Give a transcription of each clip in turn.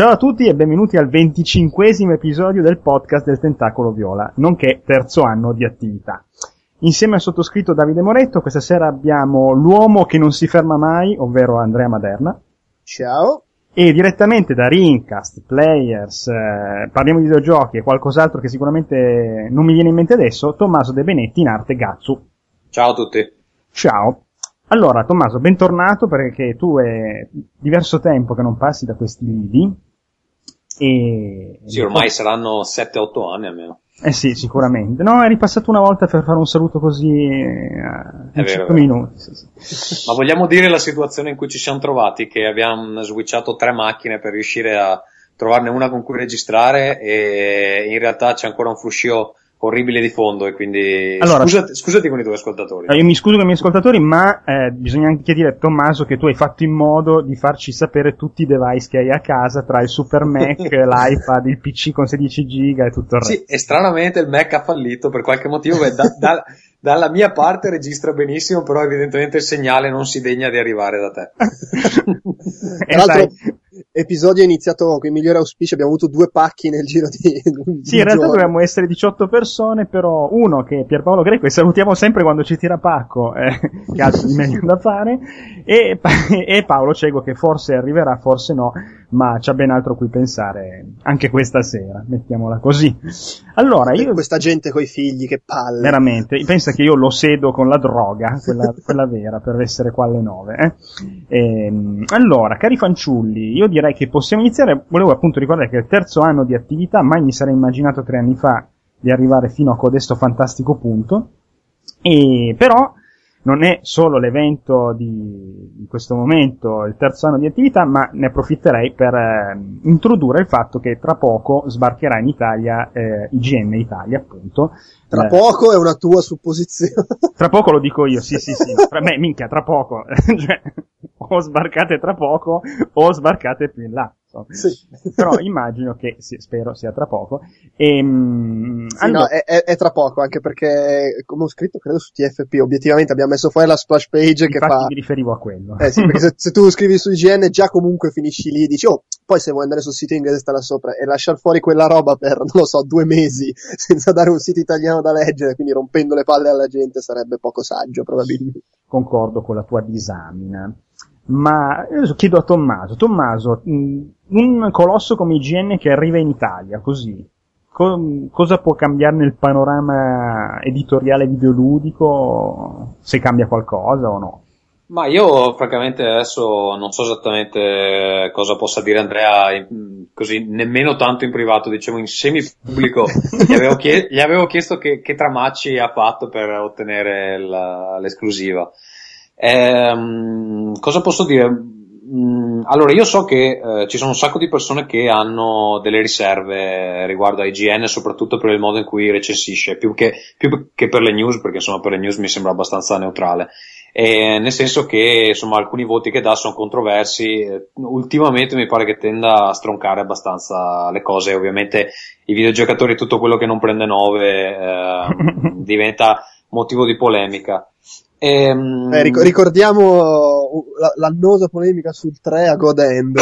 Ciao a tutti e benvenuti al venticinquesimo episodio del podcast del Tentacolo Viola, nonché terzo anno di attività. Insieme al sottoscritto Davide Moretto, questa sera abbiamo l'uomo che non si ferma mai, ovvero Andrea Maderna. Ciao. E direttamente da Rincast, Players, eh, parliamo di videogiochi e qualcos'altro che sicuramente non mi viene in mente adesso, Tommaso De Benetti in arte Gazzu. Ciao a tutti. Ciao. Allora, Tommaso, bentornato perché tu è diverso tempo che non passi da questi lidi. E... Sì, ormai saranno 7-8 anni almeno. Eh sì, sicuramente. No, è ripassato una volta per fare un saluto così eh, in 5 minuti. Sì, sì. Ma vogliamo dire la situazione in cui ci siamo trovati, che abbiamo switchato tre macchine per riuscire a trovarne una con cui registrare e in realtà c'è ancora un fruscio orribile di fondo e quindi allora, scusati, scusati, con i tuoi ascoltatori. Io mi scuso con i miei ascoltatori, ma eh, bisogna anche dire, Tommaso, che tu hai fatto in modo di farci sapere tutti i device che hai a casa, tra il Super Mac, l'iPad, il PC con 16 giga e tutto il resto. Sì, e stranamente il Mac ha fallito per qualche motivo, beh, da, da, dalla mia parte registra benissimo, però evidentemente il segnale non si degna di arrivare da te. Tra l'altro, episodio iniziato con i migliori auspici, abbiamo avuto due pacchi nel giro di. di sì, in realtà giorno. dovevamo essere 18 persone, però uno che è Pierpaolo Greco, e salutiamo sempre quando ci tira pacco, eh, che ha di meglio da fare, e, e Paolo Cego che forse arriverà, forse no, ma c'ha ben altro a cui pensare anche questa sera, mettiamola così. Allora, io... Questa gente coi figli, che palle. Veramente, pensa che io lo sedo con la droga, quella, quella vera, per essere qua alle nove. Eh? E, ehm, allora, cari fanciulli, io direi che possiamo iniziare, volevo appunto ricordare che è il terzo anno di attività, mai mi sarei immaginato tre anni fa di arrivare fino a codesto fantastico punto, e però non è solo l'evento di, di, questo momento, il terzo anno di attività, ma ne approfitterei per eh, introdurre il fatto che tra poco sbarcherà in Italia eh, IGN Italia, appunto. Tra eh, poco è una tua supposizione. Tra poco lo dico io, sì, sì, sì. Tra me, minchia, tra poco. cioè, o sbarcate tra poco o sbarcate più in là. Sì. Però immagino che, sì, spero sia tra poco. E, ehm, sì, allora... no, è, è, tra poco, anche perché, come ho scritto, credo su TFP, obiettivamente abbiamo messo fuori la splash page Infatti che fa... mi riferivo a quello. Eh sì, perché se, se, tu scrivi su IGN già comunque finisci lì e dici, oh, poi se vuoi andare sul sito inglese sta là sopra e lasciare fuori quella roba per, non lo so, due mesi senza dare un sito italiano da leggere, quindi rompendo le palle alla gente sarebbe poco saggio probabilmente. Concordo con la tua disamina. Ma adesso chiedo a Tommaso, Tommaso, un colosso come IGN che arriva in Italia, così, co- cosa può cambiare nel panorama editoriale videoludico? Se cambia qualcosa o no? Ma io francamente adesso non so esattamente cosa possa dire Andrea, così nemmeno tanto in privato, diciamo in semi pubblico. gli, avevo chiesto, gli avevo chiesto che, che, tramacci ha fatto per ottenere la, l'esclusiva. Ehm, cosa posso dire? Mm, allora, io so che eh, ci sono un sacco di persone che hanno delle riserve riguardo a IGN, soprattutto per il modo in cui recensisce, più che, più che per le news, perché insomma per le news mi sembra abbastanza neutrale. E nel senso che insomma alcuni voti che dà sono controversi, ultimamente mi pare che tenda a stroncare abbastanza le cose, ovviamente i videogiocatori tutto quello che non prende 9 eh, diventa motivo di polemica. Ehm... Eh, ricordiamo uh, l'annosa polemica sul 3 a God End.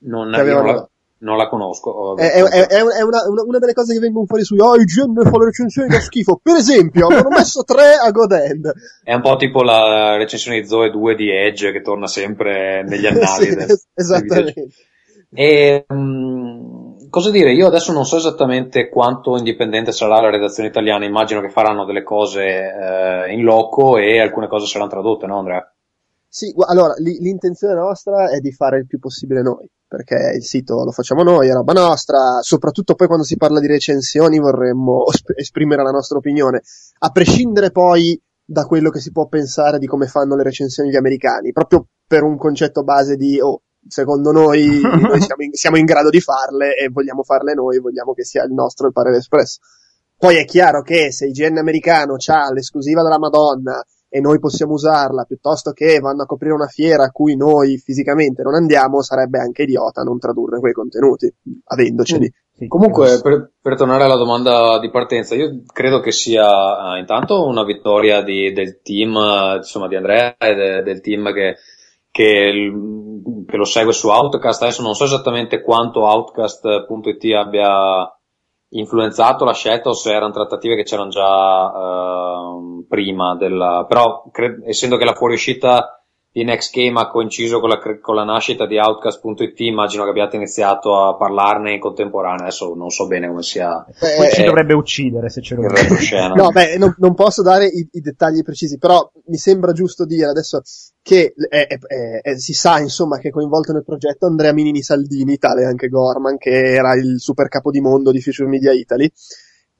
Non, aveva... non, la, non, la, conosco. È, è, è, è una, una, una, delle cose che vengono fuori sui oh, IGN fa le recensioni da schifo. Per esempio, hanno messo 3 a God End. È un po' tipo la recensione di Zoe 2 di Edge che torna sempre negli annali. sì, del, esattamente. E, um, cosa dire? Io adesso non so esattamente quanto indipendente sarà la redazione italiana, immagino che faranno delle cose eh, in loco e alcune cose saranno tradotte, no Andrea? Sì, allora l'intenzione nostra è di fare il più possibile noi, perché il sito lo facciamo noi, è roba nostra, soprattutto poi quando si parla di recensioni vorremmo esprimere la nostra opinione, a prescindere poi da quello che si può pensare di come fanno le recensioni gli americani, proprio per un concetto base di oh, secondo noi, noi siamo, in, siamo, in, grado di farle e vogliamo farle noi, vogliamo che sia il nostro il parere espresso. Poi è chiaro che se IGN americano ha l'esclusiva della Madonna e noi possiamo usarla piuttosto che vanno a coprire una fiera a cui noi fisicamente non andiamo, sarebbe anche idiota non tradurre quei contenuti, avendoceli. Mm. Sì, Comunque, per, per, tornare alla domanda di partenza, io credo che sia uh, intanto una vittoria di, del team, uh, insomma, di Andrea e de, del team che che, che, lo segue su Outcast. Adesso non so esattamente quanto Outcast.it abbia influenzato la scelta o se erano trattative che c'erano già uh, prima della, però cre- essendo che la fuoriuscita di Next Game ha coinciso con la, con la nascita di Outcast.it, immagino che abbiate iniziato a parlarne in contemporanea, adesso non so bene come sia. Eh, Poi ci dovrebbe uccidere se ce lo No, beh, non, non posso dare i, i, dettagli precisi, però mi sembra giusto dire adesso che è, è, è, si sa insomma che è coinvolto nel progetto Andrea Minini Saldini, tale anche Gorman, che era il super capo di mondo di Future Media Italy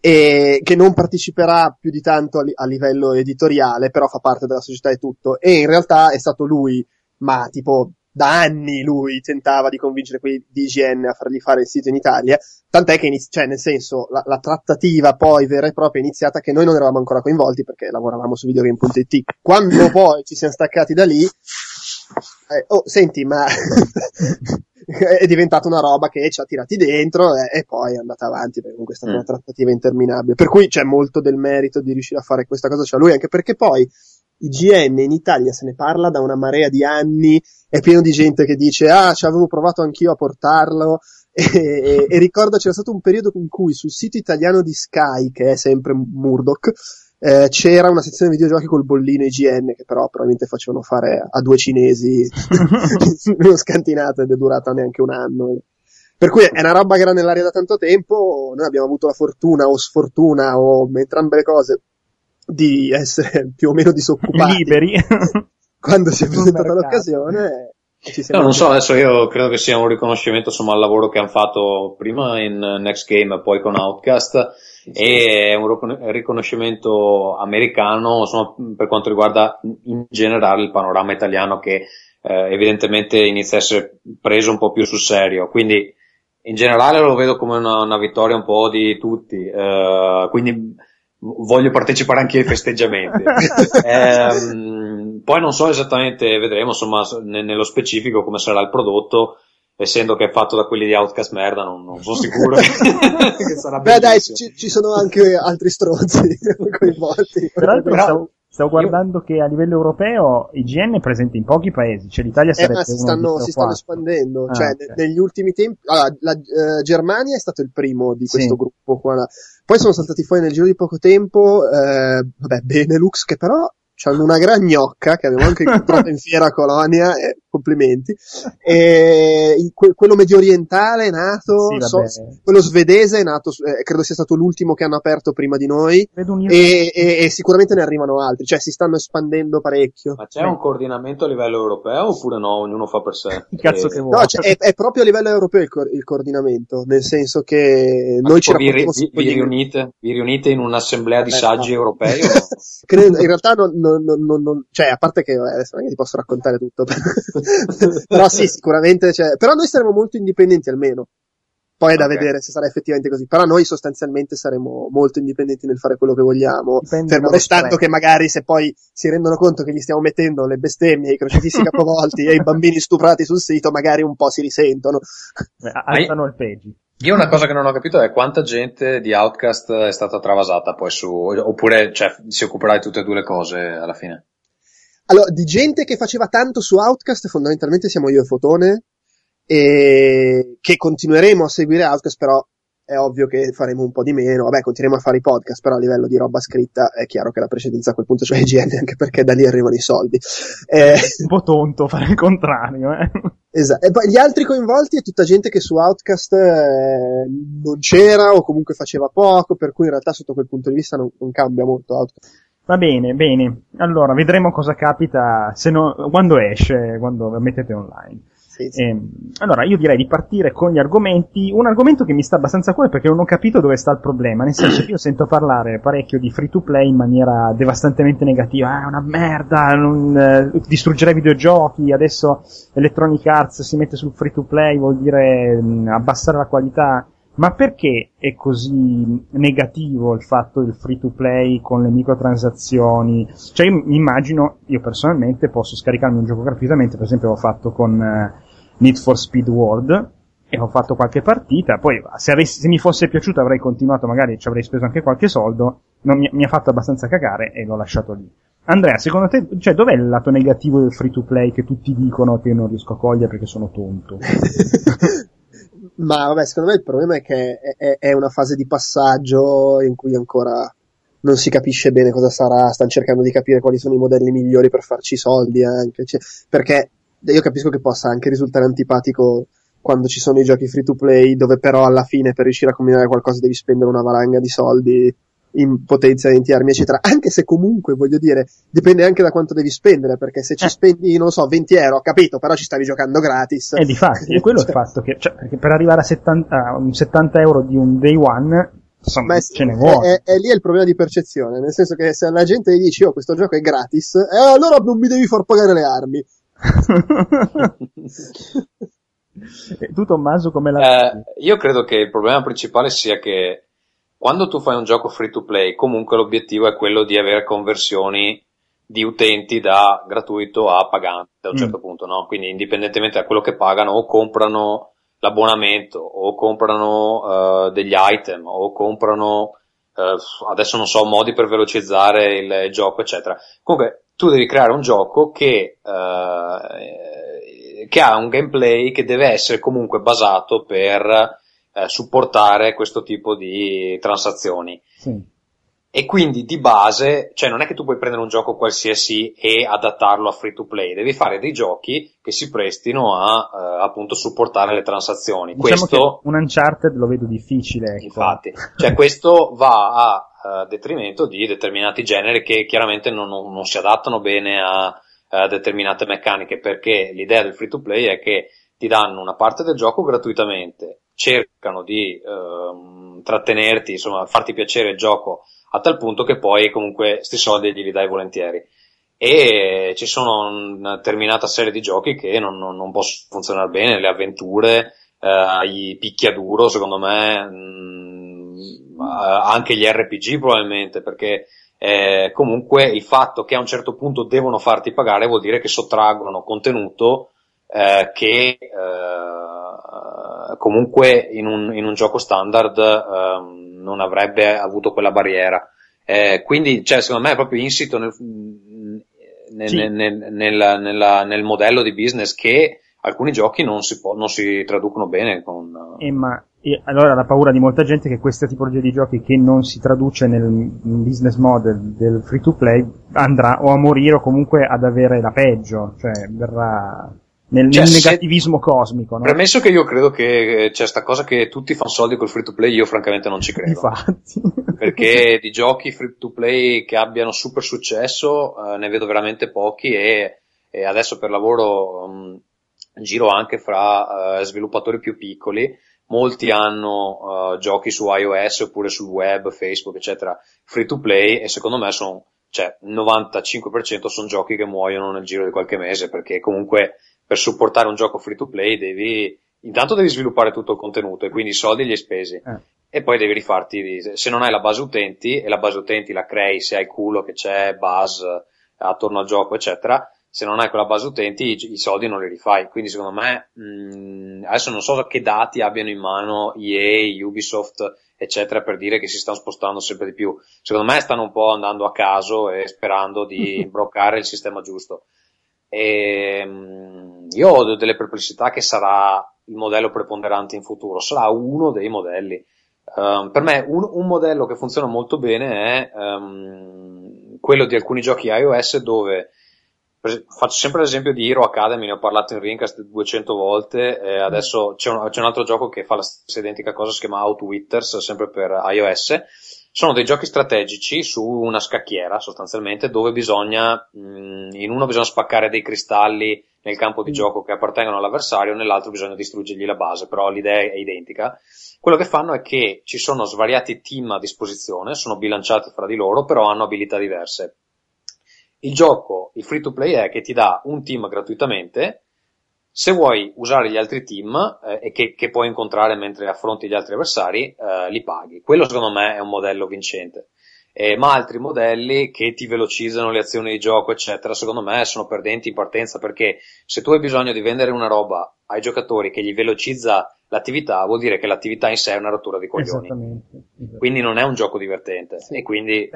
e che non parteciperà più di tanto a, li- a, livello editoriale, però fa parte della società e tutto. E in realtà è stato lui, ma tipo da anni lui tentava di convincere quelli di IGN a fargli fare il sito in Italia, tant'è che inizi- cioè nel senso la, la, trattativa poi vera e propria è iniziata che noi non eravamo ancora coinvolti perché lavoravamo su videogame.it. Quando poi ci siamo staccati da lì, eh, oh senti ma è diventata una roba che ci ha tirati dentro e, e poi è andata avanti perché comunque è stata mm. una trattativa interminabile. Per cui c'è molto del merito di riuscire a fare questa cosa, cioè lui, anche perché poi IGN in Italia se ne parla da una marea di anni, è pieno di gente che dice ah ci avevo provato anch'io a portarlo e, e, e ricordo c'era stato un periodo in cui sul sito italiano di Sky, che è sempre Murdoch, eh, c'era una sezione videogiochi col bollino IGN che però probabilmente facevano fare a due cinesi uno scantinato ed è durata neanche un anno. Per cui è una roba che era nell'aria da tanto tempo, noi abbiamo avuto la fortuna o sfortuna o entrambe le cose di essere più o meno disoccupati. Liberi. quando si è presentata l'occasione. No, non so, adesso io credo che sia un riconoscimento insomma, al lavoro che hanno fatto prima in Next Game e poi con Outcast e è un riconoscimento americano insomma, per quanto riguarda in generale il panorama italiano che eh, evidentemente inizia a essere preso un po' più sul serio. Quindi in generale lo vedo come una, una vittoria un po' di tutti eh, quindi voglio partecipare anche ai festeggiamenti. Eh, poi non so esattamente vedremo insomma nello specifico come sarà il prodotto essendo che è fatto da quelli di Outcast merda, non, non sono sicuro. Che sarà Beh dai, ci, ci, sono anche altri stronzi coinvolti. Peraltro Però, stavo, guardando io... che a livello europeo IGN è presente in pochi paesi, cioè l'Italia sarebbe eh, ma si stanno, si stanno espandendo, ah, cioè okay. negli ultimi tempi, allora, la uh, Germania è stato il primo di questo sì. gruppo qua, poi sono saltati fuori nel giro di poco tempo, eh, vabbè, Benelux che però hanno una gran gnocca che avevo anche incontrato in fiera a Colonia, eh, complimenti, e que- quello medio orientale è nato, sì, so, quello svedese è nato, eh, credo sia stato l'ultimo che hanno aperto prima di noi, e, e, e, sicuramente ne arrivano altri, cioè si stanno espandendo parecchio. Ma c'è un coordinamento a livello europeo oppure no? Ognuno fa per sé? Cazzo che vuoi. No, cioè, è, è, proprio a livello europeo il, co- il coordinamento, nel senso che Ma noi ci vi, vi, vi, riunite, vi riunite in un'assemblea di saggi no. europei? credo, in realtà non, non, non, non, cioè a parte che adesso non è che ti posso raccontare tutto però sì, sicuramente, cioè, però noi saremo molto indipendenti almeno. Poi è da okay. vedere se sarà effettivamente così. Però noi sostanzialmente saremo molto indipendenti nel fare quello che vogliamo. Dipende fermo restando che magari se poi si rendono conto che gli stiamo mettendo le bestemmie, i crocifissi capovolti e i bambini stuprati sul sito, magari un po' si risentono. alzano il peggi. Io una cosa che non ho capito è quanta gente di Outcast è stata travasata poi su, oppure cioè, si occuperà di tutte e due le cose alla fine. Allora, di gente che faceva tanto su Outcast, fondamentalmente siamo io e Fotone, e che continueremo a seguire Outcast, però è ovvio che faremo un po' di meno. Vabbè, continueremo a fare i podcast, però a livello di roba scritta è chiaro che la precedenza a quel punto c'è IGN, anche perché da lì arrivano i soldi. Eh... Un po' tonto fare il contrario, eh. Esatto. E poi gli altri coinvolti è tutta gente che su Outcast eh, non c'era o comunque faceva poco, per cui in realtà sotto quel punto di vista non, non cambia molto Outcast. Va bene, bene. Allora, vedremo cosa capita se no, quando esce, quando mettete online. Sì, sì. Eh, allora, io direi di partire con gli argomenti. Un argomento che mi sta abbastanza a cuore perché non ho capito dove sta il problema. Nel senso che io sento parlare parecchio di free to play in maniera devastantemente negativa. Ah, è una merda, non, eh, distruggerà i videogiochi. Adesso Electronic Arts si mette sul free to play, vuol dire mh, mm, abbassare la qualità. Ma perché è così negativo il fatto del free to play con le microtransazioni? Cioè io immagino, io personalmente posso scaricarmi un gioco gratuitamente, per esempio l'ho fatto con uh, Need for Speed World e ho fatto qualche partita, poi se, avessi, se, mi fosse piaciuto avrei continuato, magari ci avrei speso anche qualche soldo, non mi, mi ha fatto abbastanza cagare e l'ho lasciato lì. Andrea, secondo te, cioè, dov'è il lato negativo del free to play che tutti dicono che non riesco a cogliere perché sono tonto? Ma vabbè, secondo me il problema è che è, è, una fase di passaggio in cui ancora non si capisce bene cosa sarà, stanno cercando di capire quali sono i modelli migliori per farci soldi anche, cioè, perché io capisco che possa anche risultare antipatico quando ci sono i giochi free to play dove però alla fine per riuscire a combinare qualcosa devi spendere una valanga di soldi in potenziamenti armi eccetera anche se comunque voglio dire dipende anche da quanto devi spendere perché se ci eh. spendi non so 20 euro ho capito però ci stavi giocando gratis e di fatti è quello cioè. il fatto che cioè, per arrivare a 70, a 70 euro di un day one Insomma, Beh, ce ne vuole. È, è, è, lì il problema di percezione, nel senso che se alla gente gli dici, oh, questo gioco è gratis, eh, allora non mi devi far pagare le armi. tu Tommaso come la eh, Io credo che il problema principale sia che quando tu fai un gioco free to play, comunque l'obiettivo è quello di avere conversioni di utenti da gratuito a pagante a un mm. certo punto, no? Quindi indipendentemente da quello che pagano o comprano l'abbonamento o comprano uh, degli item o comprano uh, adesso non so modi per velocizzare il, il, gioco eccetera comunque tu devi creare un gioco che, uh, che ha un gameplay che deve essere comunque basato per supportare questo tipo di transazioni sì e quindi di base, cioè non è che tu puoi prendere un gioco qualsiasi e adattarlo a free to play, devi fare dei giochi che si prestino a eh, appunto supportare le transazioni. Diciamo questo, un Uncharted lo vedo difficile. Ecco. Infatti, cioè questo va a, a, detrimento di determinati generi che chiaramente non, non, non si adattano bene a, a determinate meccaniche perché l'idea del free to play è che ti danno una parte del gioco gratuitamente, cercano di eh, trattenerti, insomma, farti piacere il gioco a tal punto che poi comunque sti soldi glieli dai volentieri. E ci sono una determinata serie di giochi che non, non, non possono funzionare bene, le avventure, eh, i picchiaduro, secondo me, mh, mm, anche gli RPG probabilmente, perché eh, comunque il fatto che a un certo punto devono farti pagare vuol dire che sottraggono contenuto eh, che eh, comunque in un, in un, gioco standard ehm, non avrebbe avuto quella barriera. Eh, quindi, cioè, secondo me è proprio insito nel, nel, sì. nel, nel, nel, modello di business che alcuni giochi non si, può, non si traducono bene con... Eh, ma e allora la paura di molta gente è che questa tipologia di giochi che non si traduce nel business model del free to play andrà o a morire o comunque ad avere la peggio, cioè verrà nel, cioè, nel negativismo se, cosmico. No? Premesso che io credo che c'è sta cosa che tutti fanno soldi col free to play, io francamente non ci credo. Infatti. Perché di giochi free to play che abbiano super successo eh, ne vedo veramente pochi e, e adesso per lavoro mh, giro anche fra uh, sviluppatori più piccoli. Molti hanno uh, giochi su iOS oppure sul web, Facebook, eccetera, free to play e secondo me sono, cioè, il 95% sono giochi che muoiono nel giro di qualche mese perché comunque per supportare un gioco free to play devi, intanto devi sviluppare tutto il contenuto e quindi i soldi li hai spesi. Eh. E poi devi rifarti, se non hai la base utenti, e la base utenti la crei se hai culo che c'è buzz attorno al gioco, eccetera, se non hai quella base utenti i, i soldi non li rifai. Quindi secondo me, mh, mm, adesso non so che dati abbiano in mano EA, Ubisoft, eccetera, per dire che si stanno spostando sempre di più. Secondo me stanno un po' andando a caso e sperando di imbroccare il sistema giusto. E, ehm, io ho delle perplessità che sarà il modello preponderante in futuro, sarà uno dei modelli. Um, per me un, un, modello che funziona molto bene è um, quello di alcuni giochi iOS dove faccio sempre l'esempio di Hero Academy, ne ho parlato in Ringcast 200 volte, e adesso c'è un, c'è un, altro gioco che fa la stessa identica cosa, si chiama Outwitters, sempre per iOS, sono dei giochi strategici su una scacchiera sostanzialmente dove bisogna, mh, in uno bisogna spaccare dei cristalli nel campo di mm. gioco che appartengono all'avversario, nell'altro bisogna distruggergli la base, però l'idea è identica. Quello che fanno è che ci sono svariati team a disposizione, sono bilanciati fra di loro, però hanno abilità diverse. Il gioco, il free to play è che ti dà un team gratuitamente, se vuoi usare gli altri team eh, e che, che, puoi incontrare mentre affronti gli altri avversari, eh, li paghi. Quello secondo me è un modello vincente. Eh, ma altri modelli che ti velocizzano le azioni di gioco, eccetera, secondo me sono perdenti in partenza perché se tu hai bisogno di vendere una roba ai giocatori che gli velocizza l'attività, vuol dire che l'attività in sé è una rottura di coglioni. Esattamente. Quindi non è un gioco divertente Sì. e quindi eh,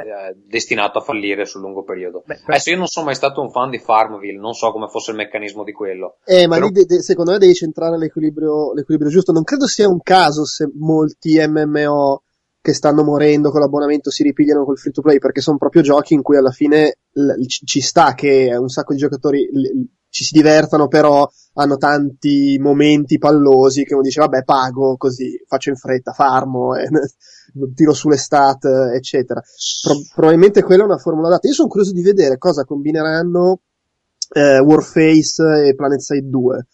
destinato a fallire sul lungo periodo. Beh, per- Adesso io non sono mai stato un fan di Farmville, non so come fosse il meccanismo di quello. Eh, ma Però- lì de- de- secondo me devi centrare l'equilibrio, l'equilibrio giusto. Non credo sia un caso se molti MMO che stanno morendo con l'abbonamento si ripigliano col free to play, perché sono proprio giochi in cui alla fine l- ci ci sta che un sacco di giocatori l- ci si divertano, però hanno tanti momenti pallosi che uno dice vabbè pago così, faccio in fretta, farmo, e tiro sulle stat, eccetera. Pro- probabilmente quella è una formula data. Io sono curioso di vedere cosa combineranno eh, Warface e PlanetSide 2,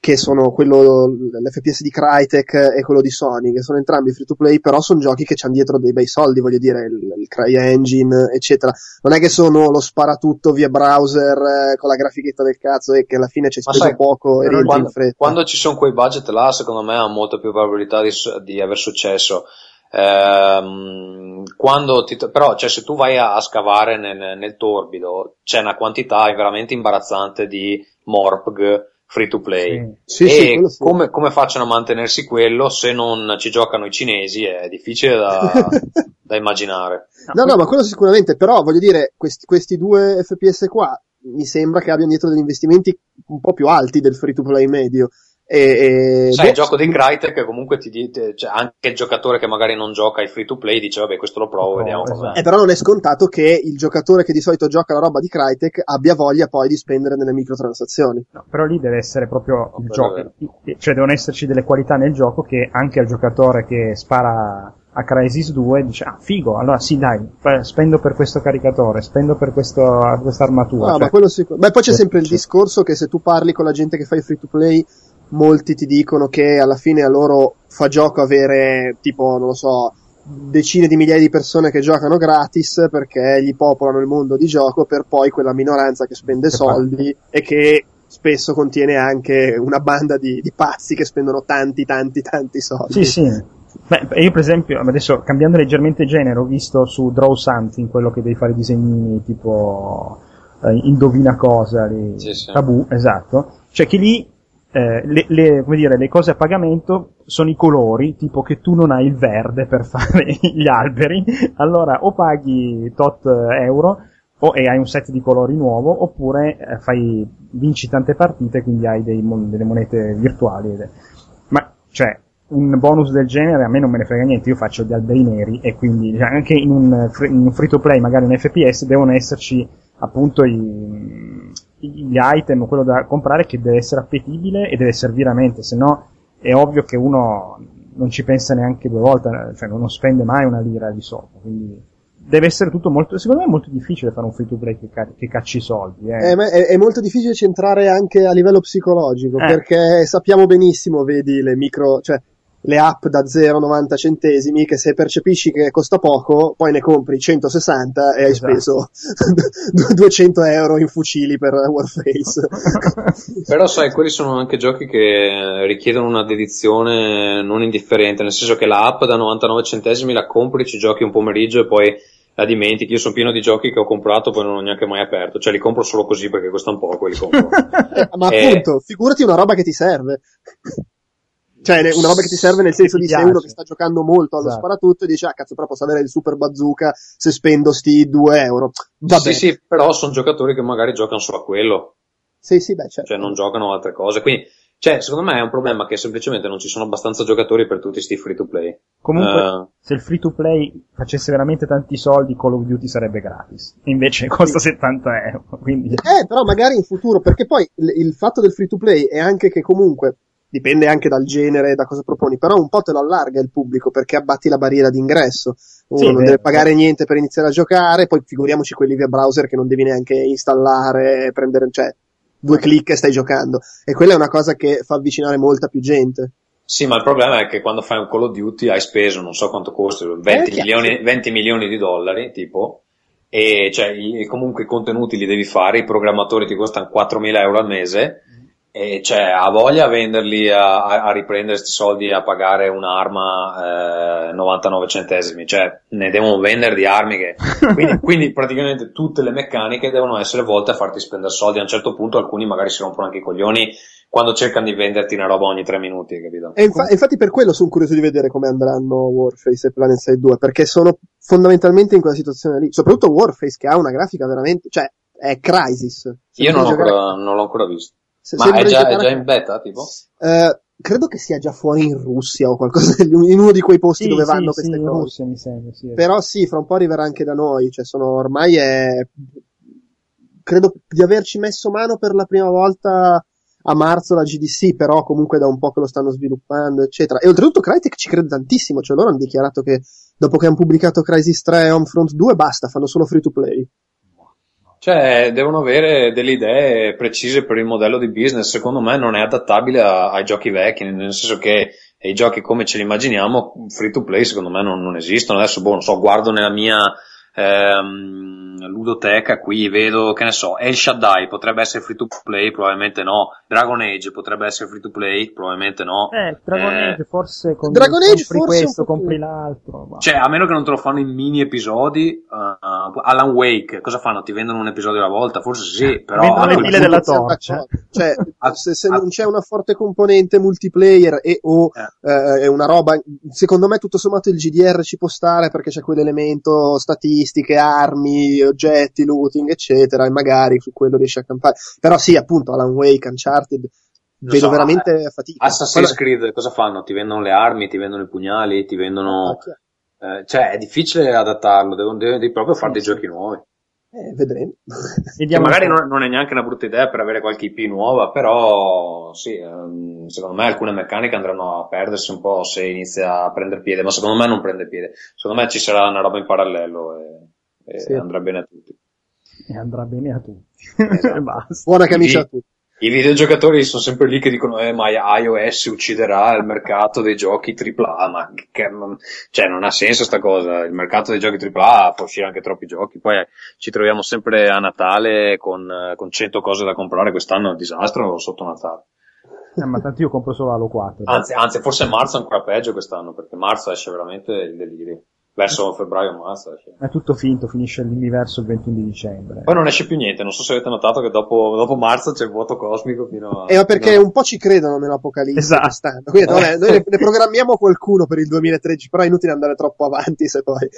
che sono quello, l'FPS di Crytek e quello di Sony, che sono entrambi free to play, però sono giochi che hanno dietro dei bei soldi, voglio dire, il, il CryEngine, eccetera. Non è che sono lo sparatutto via browser eh, con la grafichetta del cazzo e che alla fine ci hai speso sai, poco e in Quando, fretta. quando ci sono quei budget là, secondo me ha molta più probabilità di, di aver successo. Ehm, quando ti, però, cioè, se tu vai a, a scavare nel, nel torbido, c'è una quantità veramente imbarazzante di Morpg free to play. Sì. Sì, sì, e sì. come, come facciano a mantenersi quello se non ci giocano i cinesi è difficile da, da immaginare. No, no, ma quello sicuramente, però voglio dire, questi, questi due FPS qua mi sembra che abbiano dietro degli investimenti un po' più alti del free to play medio. E, e- Sai, boh, il gioco di Crytek comunque ti dice, cioè, anche il giocatore che magari non gioca ai free to play dice vabbè questo lo provo, Lo vediamo provo, com'è. esatto. Eh, però non è scontato che il giocatore che di solito gioca la roba di Crytek abbia voglia poi di spendere nelle microtransazioni. No, però lì deve essere proprio il quello è gioco, cioè devono esserci delle qualità nel gioco che anche al giocatore che spara a Crysis 2 dice ah figo, allora sì dai, spendo per questo caricatore, spendo per questo, questa armatura. Ah, cioè, ma quello sicuro. Beh, poi c'è Sì, sempre il discorso che se tu parli con la gente che fa i free to play, molti ti dicono che alla fine a loro fa gioco avere tipo, non lo so, decine di migliaia di persone che giocano gratis perché gli popolano il mondo di gioco per poi quella minoranza che spende Che fa- soldi e che spesso contiene anche una banda di, di pazzi che spendono tanti, tanti, tanti soldi. Sì, sì. Beh, io per esempio, adesso cambiando leggermente genere, ho visto su Draw Something quello che devi fare i disegnini tipo eh, indovina cosa, lì, Sì, sì. tabù, esatto. Cioè che lì eh, le, le- dire, le cose a pagamento sono i colori, tipo che tu non hai il verde per fare gli alberi, allora o paghi tot euro o, e hai un set di colori nuovo, oppure eh, fai, vinci tante partite, quindi hai dei delle monete virtuali. Ma, cioè, un bonus del genere a me non me ne frega niente, io faccio gli alberi neri e quindi cioè, anche in un, in un free to play, magari un FPS, devono esserci appunto i, gli item, quello da comprare che deve essere appetibile e deve servire a mente, se no è ovvio che uno non ci pensa neanche due volte, cioè non spende mai una lira di solito, quindi deve essere tutto molto, secondo me è molto difficile fare un free to play che, ca- che cacci i soldi, eh. Eh, ma è, è molto difficile centrare anche a livello psicologico, Eh. perché sappiamo benissimo, vedi, le micro, cioè, le app da 0,90 centesimi, che se percepisci che costa poco, poi ne compri 160 e hai Esatto. speso 200 euro in fucili per Warface. Però sai, quelli sono anche giochi che richiedono una dedizione non indifferente, nel senso che la app da 99 centesimi la compri, ci giochi un pomeriggio e poi la dimentichi. Io sono pieno di giochi che ho comprato poi non ho neanche mai aperto, cioè li compro solo così perché costano poco e li compro. Eh, ma Eh. appunto, figurati una roba che ti serve. Cioè, una roba che ti serve nel senso di se uno che sta giocando molto allo Esatto. sparatutto e dice, ah cazzo, però posso avere il super bazooka se spendo sti 2 euro. Vabbè. sì, sì, però sono giocatori che magari giocano solo a quello, Sì, sì, beh, certo. cioè non giocano a altre cose. Quindi, cioè, secondo me è un problema che semplicemente non ci sono abbastanza giocatori per tutti sti free to play. Comunque, Eh. se il free to play facesse veramente tanti soldi, Call of Duty sarebbe gratis. Invece costa 70 euro. Quindi, Eh, però magari in futuro, perché poi il, il fatto del free to play è anche che comunque dipende anche dal genere e da cosa proponi, però un po' te lo allarga il pubblico perché abbatti la barriera d'ingresso. Uno Sì, non vero. deve pagare niente per iniziare a giocare, poi figuriamoci quelli via browser che non devi neanche installare, prendere, cioè, due clic e stai giocando. E quella è una cosa che fa avvicinare molta più gente. Sì, ma il problema è che quando fai un Call of Duty hai speso, non so quanto costa, 20, Eh, milioni, 20 milioni di dollari, tipo, e cioè comunque i contenuti li devi fare, i programmatori ti costano 4.000 euro al mese, e cioè ha voglia a venderli a, a riprendere questi soldi a pagare un'arma eh, 99 centesimi? Cioè ne devono vendere di armi che quindi, quindi, praticamente tutte le meccaniche devono essere volte a farti spendere soldi. A un certo punto alcuni magari si rompono anche i coglioni quando cercano di venderti una roba ogni tre minuti capito? e infa- infatti per quello sono curioso di vedere come andranno Warface e Planet Side 2 perché sono fondamentalmente in quella situazione lì. Soprattutto Warface che ha una grafica veramente cioè è Crisis io non, ancora, non l'ho ancora visto se Ma è già, è già, in beta, tipo? Uh, credo che sia già fuori in Russia o qualcosa, in uno di quei posti sì, dove vanno sì, queste sì, cose. Russia, mi sembra, sì, Però sì, fra un po' arriverà anche da noi, cioè sono, ormai è, credo di averci messo mano per la prima volta a marzo la GDC, però comunque da un po' che lo stanno sviluppando, eccetera. E oltretutto Crytek ci crede tantissimo, cioè loro hanno dichiarato che dopo che hanno pubblicato Crisis 3 e Homefront 2 basta, fanno solo free to play. Cioè, devono avere delle idee precise per il modello di business. Secondo me non è adattabile a, ai giochi vecchi, nel senso che i giochi come ce li immaginiamo, free to play, secondo me non, non esistono. Adesso, boh, non so, guardo nella mia ehm, ludoteca qui vedo, che ne so, El Shaddai potrebbe essere free to play, probabilmente no. Dragon Age potrebbe essere free to play, probabilmente no. Eh, Dragon eh, Age forse con, Dragon Age compri forse questo, compri l'altro. Ma. Cioè, a meno che non te lo fanno in mini episodi, uh, Alan Wake, cosa fanno? Ti vendono un episodio alla volta? Forse sì, però... Vendono le file della torcia. Cioè, se, se non c'è una forte componente multiplayer e o eh. eh, una roba, secondo me tutto sommato il GDR ci può stare perché c'è quell'elemento statistiche, armi, oggetti, looting, eccetera, e magari su quello riesce a campare. Però sì, appunto, Alan Wake, Uncharted, non vedo so, veramente eh, fatica. Assassin's Creed cosa fanno? Ti vendono le armi, ti vendono i pugnali, ti vendono... Ah, eh, cioè, è difficile adattarlo, devono, devi proprio fare dei giochi nuovi. Eh, vedremo. Che magari non, non, è neanche una brutta idea per avere qualche IP nuova, però sì, ehm, secondo me alcune meccaniche andranno a perdersi un po' se inizia a prendere piede, ma secondo me non prende piede. Secondo me ci sarà una roba in parallelo e, e sì. andrà bene a tutti. E andrà bene a tutti. Esatto. Buona camicia a tutti. I videogiocatori sono sempre lì che dicono eh, ma iOS ucciderà il mercato dei giochi AAA, ma che, cioè, non ha senso sta cosa, il mercato dei giochi AAA può uscire anche troppi giochi, poi eh, ci troviamo sempre a Natale con, eh, con 100 cose da comprare, quest'anno è un disastro sotto Natale. Eh, ma tanto io compro solo Halo 4. Anzi, anzi, forse marzo è ancora peggio quest'anno, perché marzo esce veramente il delirio verso febbraio marzo esce. È tutto finto, finisce l'universo il 21 di dicembre. Poi non esce più niente, non so se avete notato che dopo, dopo marzo c'è il vuoto cosmico fino a... Eh, ma perché a... un po' ci credono nell'apocalisse esatto. Quindi eh. noi ne, ne, programmiamo qualcuno per il 2013, però è inutile andare troppo avanti se poi...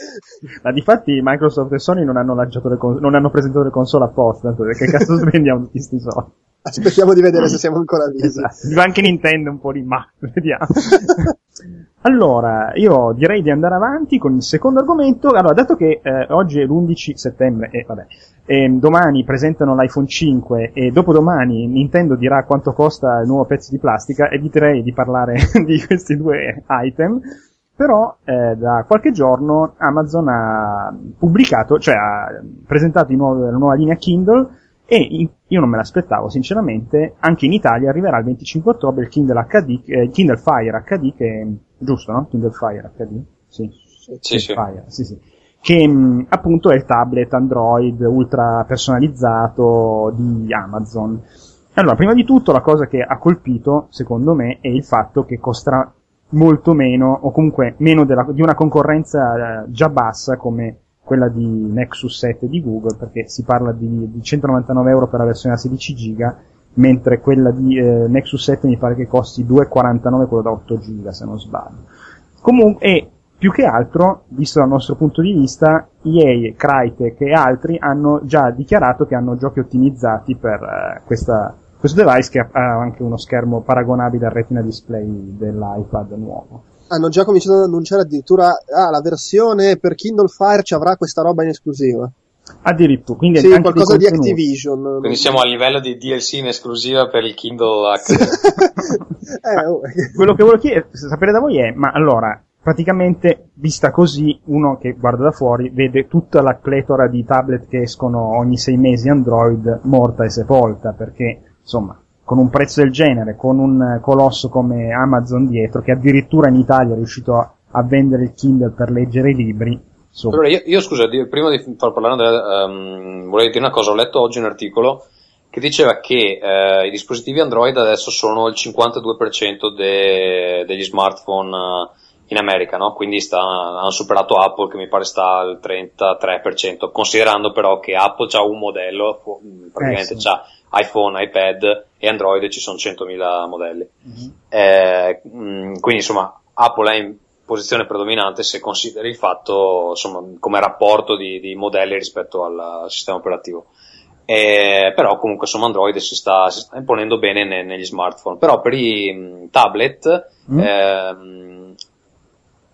Ma di fatti Microsoft e Sony non hanno, lanciato le con... non hanno presentato le console apposta, perché cazzo spendiamo tutti sti soldi? Aspettiamo di vedere se siamo ancora vivi. Esatto. Anche Nintendo un po' di ma, vediamo. allora, io direi di andare avanti con il secondo argomento. Allora, dato che eh, oggi è l'11 settembre e vabbè, e domani presentano l'iPhone 5 e dopodomani Nintendo dirà quanto costa il nuovo pezzo di plastica, eviterei di parlare di questi due item. Però eh, da qualche giorno Amazon ha pubblicato, cioè ha presentato nuovo, la nuova linea Kindle e in, io non me l'aspettavo sinceramente, anche in Italia arriverà il 25 ottobre il Kindle HD, eh, Kindle Fire HD che, giusto no? Kindle Fire HD? Sì. Sì, sì. Fire, sì, sì. Che mh, appunto è il tablet Android ultra personalizzato di Amazon. Allora, prima di tutto la cosa che ha colpito, secondo me, è il fatto che costerà molto meno, o comunque meno della, di una concorrenza eh, già bassa come quella di Nexus 7 di Google, perché si parla di, di 199 euro per la versione a 16 giga, mentre quella di eh, Nexus 7 mi pare che costi 2,49 quello da 8 giga, se non sbaglio. Comunque, e più che altro, visto dal nostro punto di vista, EA, Crytek e altri hanno già dichiarato che hanno giochi ottimizzati per eh, questa, questo device che ha anche uno schermo paragonabile al retina display dell'iPad nuovo hanno già cominciato ad annunciare addirittura ah, la versione per Kindle Fire ci avrà questa roba in esclusiva. Addirittura, quindi sì, qualcosa di Activision. Quindi siamo a livello di DLC in esclusiva per il Kindle HD. eh, oh. Quello che volevo chiedere, sapere da voi è, ma allora, praticamente, vista così, uno che guarda da fuori vede tutta la pletora di tablet che escono ogni sei mesi Android morta e sepolta, perché, insomma, con un prezzo del genere, con un colosso come Amazon dietro, che addirittura in Italia è riuscito a, a vendere il Kindle per leggere i libri. Allora, io, io, scusa, prima di far parlare, um, volevo dire una cosa, ho letto oggi un articolo che diceva che eh, i dispositivi Android adesso sono il 52% de- degli smartphone uh, in America, no? quindi sta, hanno superato Apple che mi pare sta al 33%, considerando però che Apple ha un modello, praticamente eh, sì. ha iPhone, iPad e Android ci sono 100.000 modelli. Mm-hmm. Eh, quindi insomma Apple è in posizione predominante se consideri il fatto insomma come rapporto di, di modelli rispetto al sistema operativo. Eh, però comunque insomma Android si sta, si sta imponendo bene ne, negli smartphone. Però per i tablet, mm. ehm,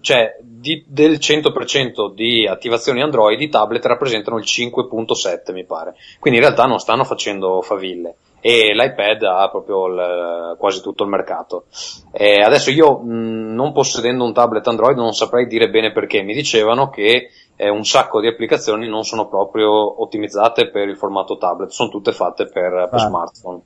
cioè di, del 100% di attivazioni Android, i tablet rappresentano il 5.7 mi pare. Quindi in realtà non stanno facendo faville e l'iPad ha proprio il, quasi tutto il mercato. E adesso io mh, non possedendo un tablet Android non saprei dire bene perché, mi dicevano che eh, un sacco di applicazioni non sono proprio ottimizzate per il formato tablet, sono tutte fatte per, per smartphone.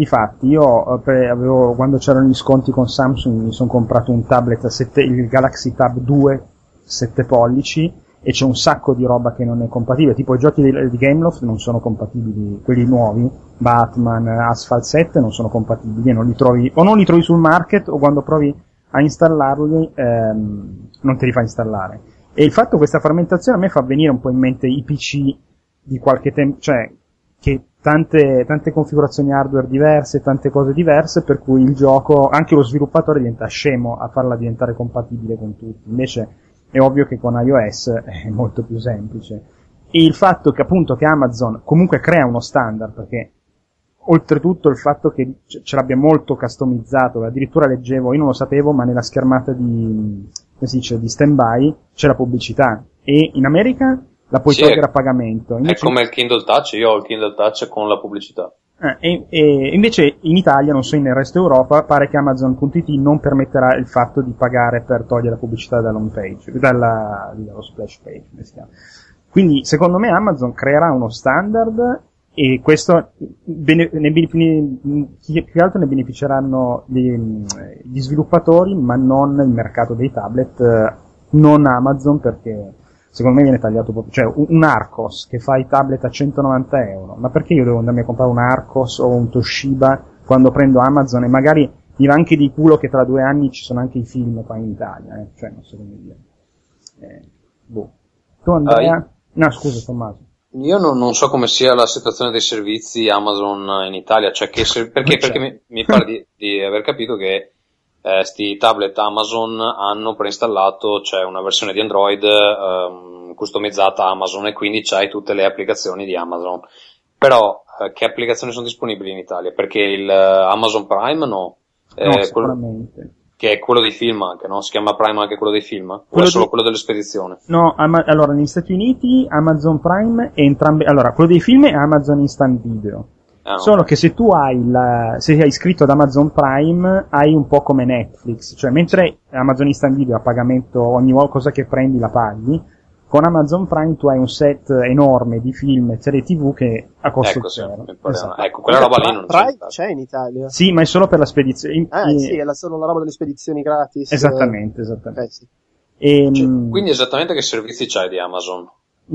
Difatti, io eh, avevo, quando c'erano gli sconti con Samsung mi sono comprato un tablet, 7, il Galaxy Tab 2 7 pollici e c'è un sacco di roba che non è compatibile, tipo i giochi di, di Gameloft non sono compatibili, quelli nuovi, Batman, Asphalt 7 non sono compatibili, non li trovi, o non li trovi sul market o quando provi a installarli ehm, non te li fa installare. E il fatto che questa frammentazione a me fa venire un po' in mente i PC di qualche tempo, cioè che tante, tante configurazioni hardware diverse, tante cose diverse, per cui il gioco, anche lo sviluppatore diventa scemo a farla diventare compatibile con tutti. Invece è ovvio che con iOS è molto più semplice. E il fatto che appunto che Amazon comunque crea uno standard, perché oltretutto il fatto che ce l'abbia molto customizzato, addirittura leggevo, io non lo sapevo, ma nella schermata di, come si dice, di standby c'è la pubblicità. E in America la puoi sì, togliere a pagamento. Invece... È come il Kindle Touch, io ho il Kindle Touch con la pubblicità. Eh, e, e, invece in Italia, non so nel resto Europa, pare che Amazon.it non permetterà il fatto di pagare per togliere la pubblicità dall'home page, dalla, dallo splash page, Quindi secondo me Amazon creerà uno standard e questo bene, ne, più che altro ne beneficeranno gli, gli, sviluppatori ma non il mercato dei tablet non Amazon perché secondo me viene tagliato proprio cioè un Arcos che fa i tablet a 190 euro ma perché io devo andarmi a comprare un Arcos o un Toshiba quando prendo Amazon e magari mi va anche di culo che tra due anni ci sono anche i film qua in Italia eh? cioè non so come dire eh, boh. tu Andrea? Ah, no scusa Tommaso io non, non, so come sia la situazione dei servizi Amazon in Italia, cioè che se, perché, perché mi, mi, pare di, di, aver capito che eh, sti tablet Amazon hanno preinstallato cioè una versione di Android ehm, customizzata Amazon e quindi c'hai tutte le applicazioni di Amazon. Però eh, che applicazioni sono disponibili in Italia? Perché il uh, Amazon Prime no. Eh, no, sicuramente. Quello, che è quello dei film anche, no? Si chiama Prime anche quello dei film? Quello o è solo di... quello delle spedizioni? No, ama- allora negli Stati Uniti Amazon Prime è entrambe, allora quello dei film è Amazon Instant Video. Ah, Solo okay. che se tu hai la, se sei iscritto ad Amazon Prime hai un po' come Netflix, cioè mentre Amazon Instant Video a pagamento ogni cosa che prendi la paghi, con Amazon Prime tu hai un set enorme di film e serie tv che a costo ecco, zero. Sì, esatto. Ecco, quella roba lì non Prime c'è. c'è in Italia. Sì, ma è solo per la spedizione. Ah, in... sì, è la, solo la roba delle spedizioni gratis. Esattamente, esattamente. Eh, sì. e, ehm, cioè, quindi esattamente che servizi c'hai di Amazon?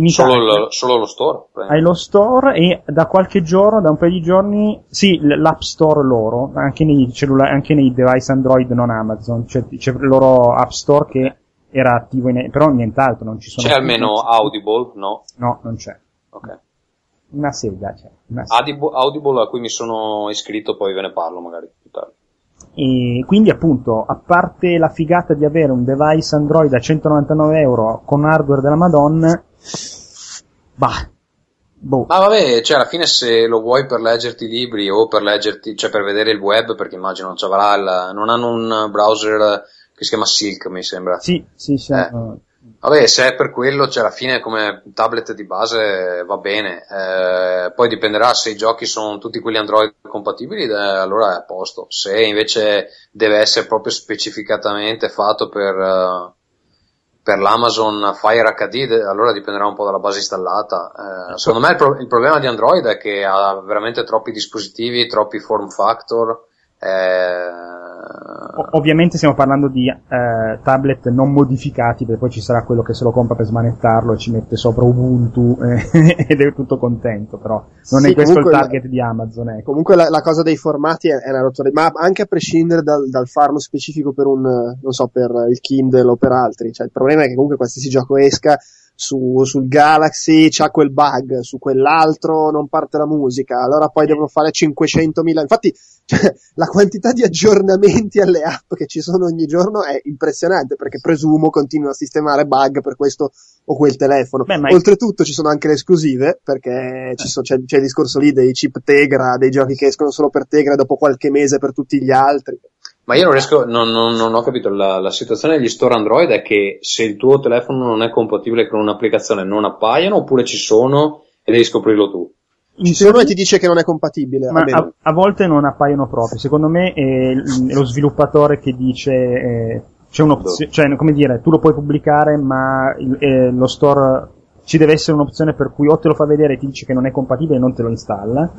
Solo, lo, solo lo store? Hai lo store e da qualche giorno, da un paio di giorni, sì, l'app store loro, anche nei, cellulari, anche nei device Android non Amazon, c'è, c'è il loro app store che era attivo in, però nient'altro, non ci sono. C'è almeno Audible, no? No, non c'è. Ok. Una sega c'è. Una sega. Audible, Audible a cui mi sono iscritto, poi ve ne parlo magari più tardi. E quindi appunto, a parte la figata di avere un device Android a 199 euro con hardware della Madonna, bah, Boh. Ma vabbè, cioè alla fine se lo vuoi per leggerti libri o per leggerti, cioè per vedere il web, perché immagino non ci avrà il, non hanno un browser che si chiama Silk, mi sembra. Sì, sì, sì. Eh. Vabbè, se è per quello, cioè alla fine come tablet di base va bene, eh, poi dipenderà se i giochi sono tutti quelli Android compatibili, eh, allora è a posto. Se invece deve essere proprio specificatamente fatto per, uh, per l'Amazon Fire HD, allora dipenderà un po' dalla base installata. Eh, secondo me il, pro- il, problema di Android è che ha veramente troppi dispositivi, troppi form factor, eh, ovviamente stiamo parlando di uh, tablet non modificati, perché poi ci sarà quello che se lo compra per smanettarlo e ci mette sopra Ubuntu eh, ed è tutto contento, però non sì, è questo il target la, di Amazon. Ecco. Comunque la, la, cosa dei formati è, è una rottura, ma anche a prescindere dal, dal, farlo specifico per un, non so, per il Kindle o per altri, cioè il problema è che comunque qualsiasi gioco esca su, sul Galaxy c'ha quel bug, su quell'altro non parte la musica, allora poi devono fare 500.000. Infatti, cioè, la quantità di aggiornamenti alle app che ci sono ogni giorno è impressionante perché presumo continuino a sistemare bug per questo o quel telefono. Beh, Oltretutto ci sono anche le esclusive perché eh. so, c'è, c'è il discorso lì dei chip Tegra, dei giochi che escono solo per Tegra dopo qualche mese per tutti gli altri. Ma io non riesco, non, non, non ho capito, la, la, situazione degli store Android è che se il tuo telefono non è compatibile con un'applicazione non appaiono oppure ci sono e devi scoprirlo tu. Ci sono e ti dice che non è compatibile. Ma a, a, volte non appaiono proprio. Secondo me è lo sviluppatore che dice eh, c'è un'opzione, cioè come dire, tu lo puoi pubblicare ma il, eh, lo store ci deve essere un'opzione per cui o te lo fa vedere e ti dice che non è compatibile e non te lo installa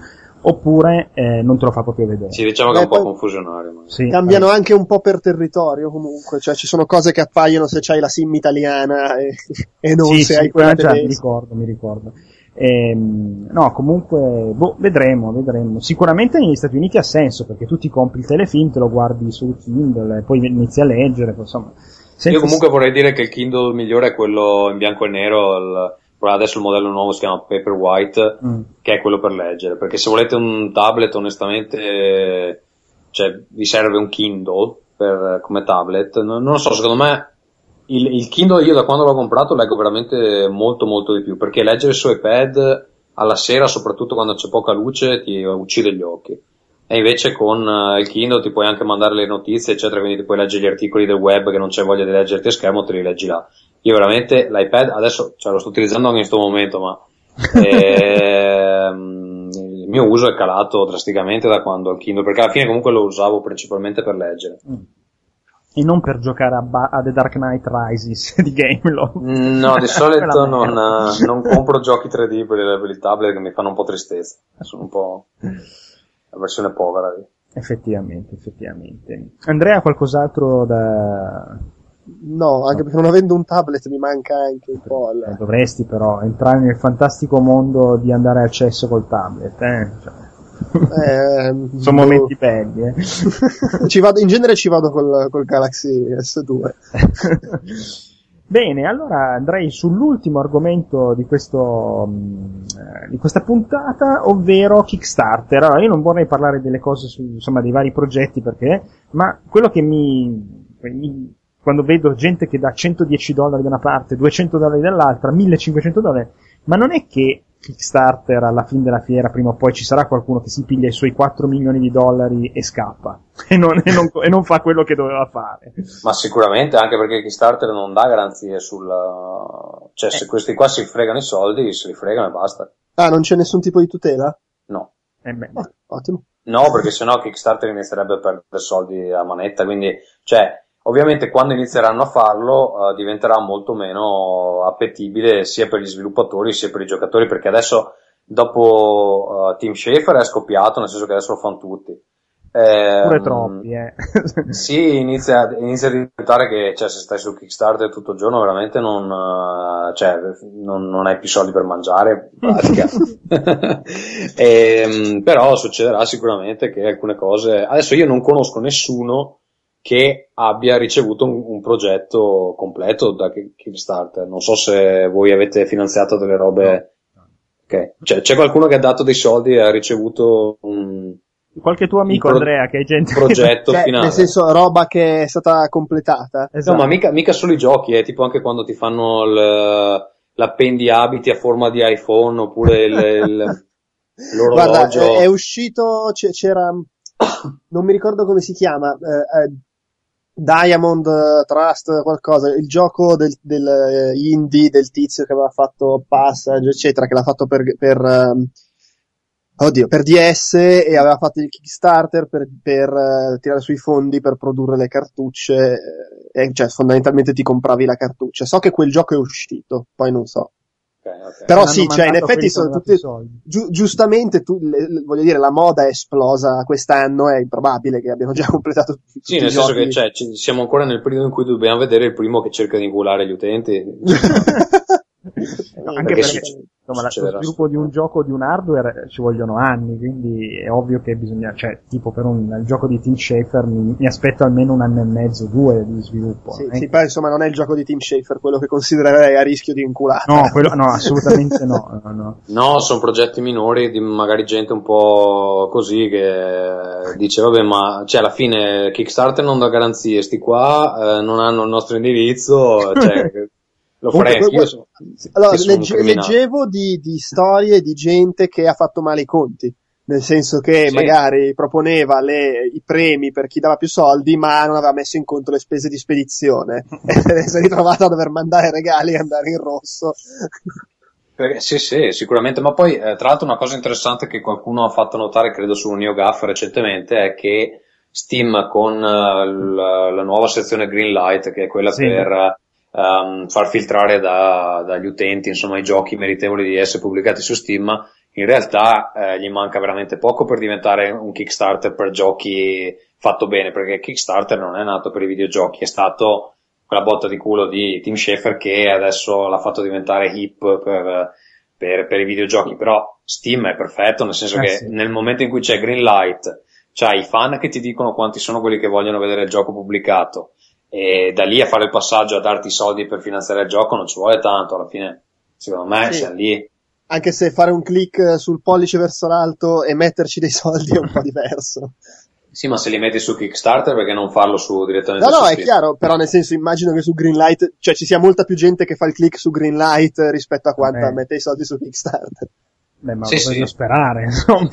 oppure eh, non te lo fa proprio vedere. Sì, diciamo che è un po' confusionario. Sì, cambiano eh. anche un po' per territorio comunque, cioè ci sono cose che appaiono se c'hai la sim italiana e, e non sì, se sì, hai quella già, mi ricordo, mi ricordo. Ehm, no, comunque, boh, vedremo, vedremo. Sicuramente negli Stati Uniti ha senso perché tu ti compri il telefilm, te lo guardi sul Kindle e poi inizi a leggere, insomma. Io comunque vorrei dire che il Kindle migliore è quello in bianco e nero, il, adesso il modello nuovo si chiama Paperwhite, mm. che è quello per leggere, perché se volete un tablet onestamente cioè, vi serve un Kindle per, come tablet, non, non lo so, secondo me il, il, Kindle io da quando l'ho comprato leggo veramente molto molto di più, perché leggere su iPad alla sera, soprattutto quando c'è poca luce, ti uccide gli occhi. E invece con uh, il Kindle ti puoi anche mandare le notizie, eccetera, quindi ti puoi leggere gli articoli del web che non c'è voglia di leggerti a schermo, te li leggi là. Io veramente l'iPad adesso cioè, lo sto utilizzando anche in questo momento, ma ehm, il mio uso è calato drasticamente da quando il Kindle, perché alla fine comunque lo usavo principalmente per leggere. Mm. E non per giocare a, ba- a, The Dark Knight Rises di Gameloft. No, di solito non, non, compro giochi 3D per, il tablet che mi fanno un po' tristezza. Sono un po' la versione povera. Effettivamente, effettivamente. Andrea, qualcos'altro da, No, anche perché non avendo un tablet mi manca anche un po'. Il... Eh, dovresti però entrare nel fantastico mondo di andare a cesso col tablet, eh? Cioè. Eh, Sono boh. momenti belli, eh. ci vado, in genere ci vado col, col Galaxy S2. Bene, allora andrei sull'ultimo argomento di, questo, mm, di questa puntata, ovvero Kickstarter. Allora, io non vorrei parlare delle cose su, insomma, dei vari progetti perché, ma quello che mi, mi quando vedo gente che dà 110 dollari da una parte, 200 dollari dall'altra, 1500 dollari, ma non è che Kickstarter alla fine della fiera prima o poi ci sarà qualcuno che si piglia i suoi 4 milioni di dollari e scappa e non, e non, e non fa quello che doveva fare. Ma sicuramente anche perché Kickstarter non dà garanzie sul... cioè se eh. questi qua si fregano i soldi, se li fregano e basta. Ah, non c'è nessun tipo di tutela? No. Eh beh. Oh, ottimo. No, perché sennò Kickstarter inizierebbe a perdere soldi a manetta, quindi, cioè, Ovviamente quando inizieranno a farlo uh, diventerà molto meno appetibile sia per gli sviluppatori sia per i giocatori perché adesso dopo uh, Team Schafer è scoppiato nel senso che adesso lo fanno tutti. Eh, Pure troppi, eh. sì, inizia, inizia, a diventare che cioè, se stai su Kickstarter tutto il giorno veramente non, uh, cioè, non, non hai più soldi per mangiare. e, um, però succederà sicuramente che alcune cose... Adesso io non conosco nessuno che abbia ricevuto un, un, progetto completo da Kickstarter. Non so se voi avete finanziato delle robe. No. Okay. Cioè, c'è qualcuno che ha dato dei soldi e ha ricevuto un. Qualche tuo amico, pro- Andrea, che hai gente. progetto cioè, finale. Nel senso, roba che è stata completata. Esatto. No, ma mica, mica solo i giochi, è tipo anche quando ti fanno il, l'appendi abiti a forma di iPhone oppure il, il, l'orologio. Guarda, è uscito, c'era, non mi ricordo come si chiama, eh, eh Diamond eh, Trust qualcosa, il gioco del, del uh, indie del tizio che aveva fatto Passage, eccetera, che l'ha fatto per, per um, oddio, per DS e aveva fatto il Kickstarter per, per uh, tirare sui fondi per produrre le cartucce, e cioè fondamentalmente ti compravi la cartuccia. So che quel gioco è uscito, poi non so. Okay. Però sì, cioè, in effetti sono tutti, giu- giustamente, tu, le, le, voglio dire, la moda è esplosa quest'anno, è improbabile che abbiano già completato tutti Sì, nel senso che cioè, ci, siamo ancora nel periodo in cui dobbiamo vedere il primo che cerca di inculare gli utenti. no, anche perché, perché insomma, lo sviluppo di un gioco di un hardware ci vogliono anni, quindi è ovvio che bisogna, cioè, tipo per un il gioco di Team Schafer mi, mi, aspetto almeno un anno e mezzo, due di sviluppo. Sì, eh. sì poi insomma non è il gioco di Team Schafer quello che considererei a rischio di inculata. No, quello, no, assolutamente no. No, no. no, sono progetti minori di magari gente un po' così che dice vabbè ma cioè alla fine Kickstarter non dà garanzie, sti qua eh, non hanno il nostro indirizzo, cioè lo farei. So, allora, legge, leggevo di, di, storie di gente che ha fatto male i conti. Nel senso che sì. magari proponeva le, i premi per chi dava più soldi, ma non aveva messo in conto le spese di spedizione. e si è ritrovato a dover mandare regali e andare in rosso. Eh, sì, sì, sicuramente. Ma poi, eh, tra l'altro, una cosa interessante che qualcuno ha fatto notare, credo su NeoGAF recentemente, è che Steam con uh, la, la, nuova sezione Greenlight, che è quella sì. per um, far filtrare da, dagli utenti insomma, i giochi meritevoli di essere pubblicati su Steam, in realtà eh, gli manca veramente poco per diventare un Kickstarter per giochi fatto bene, perché Kickstarter non è nato per i videogiochi, è stato quella botta di culo di Tim Schafer che adesso l'ha fatto diventare hip per, per, per i videogiochi, però Steam è perfetto, nel senso eh che sì. nel momento in cui c'è Greenlight, c'hai i fan che ti dicono quanti sono quelli che vogliono vedere il gioco pubblicato, e da lì a fare il passaggio a darti i soldi per finanziare il gioco non ci vuole tanto, alla fine secondo me sì. siamo lì. Anche se fare un click sul pollice verso l'alto e metterci dei soldi è un po' diverso. Sì, ma se li metti su Kickstarter perché non farlo su direttamente no, No, no, è chiaro, però nel senso immagino che su Greenlight, cioè ci sia molta più gente che fa il click su Greenlight rispetto a quanta eh. mette i soldi su Kickstarter. Beh, ma sì, sì. sperare, insomma.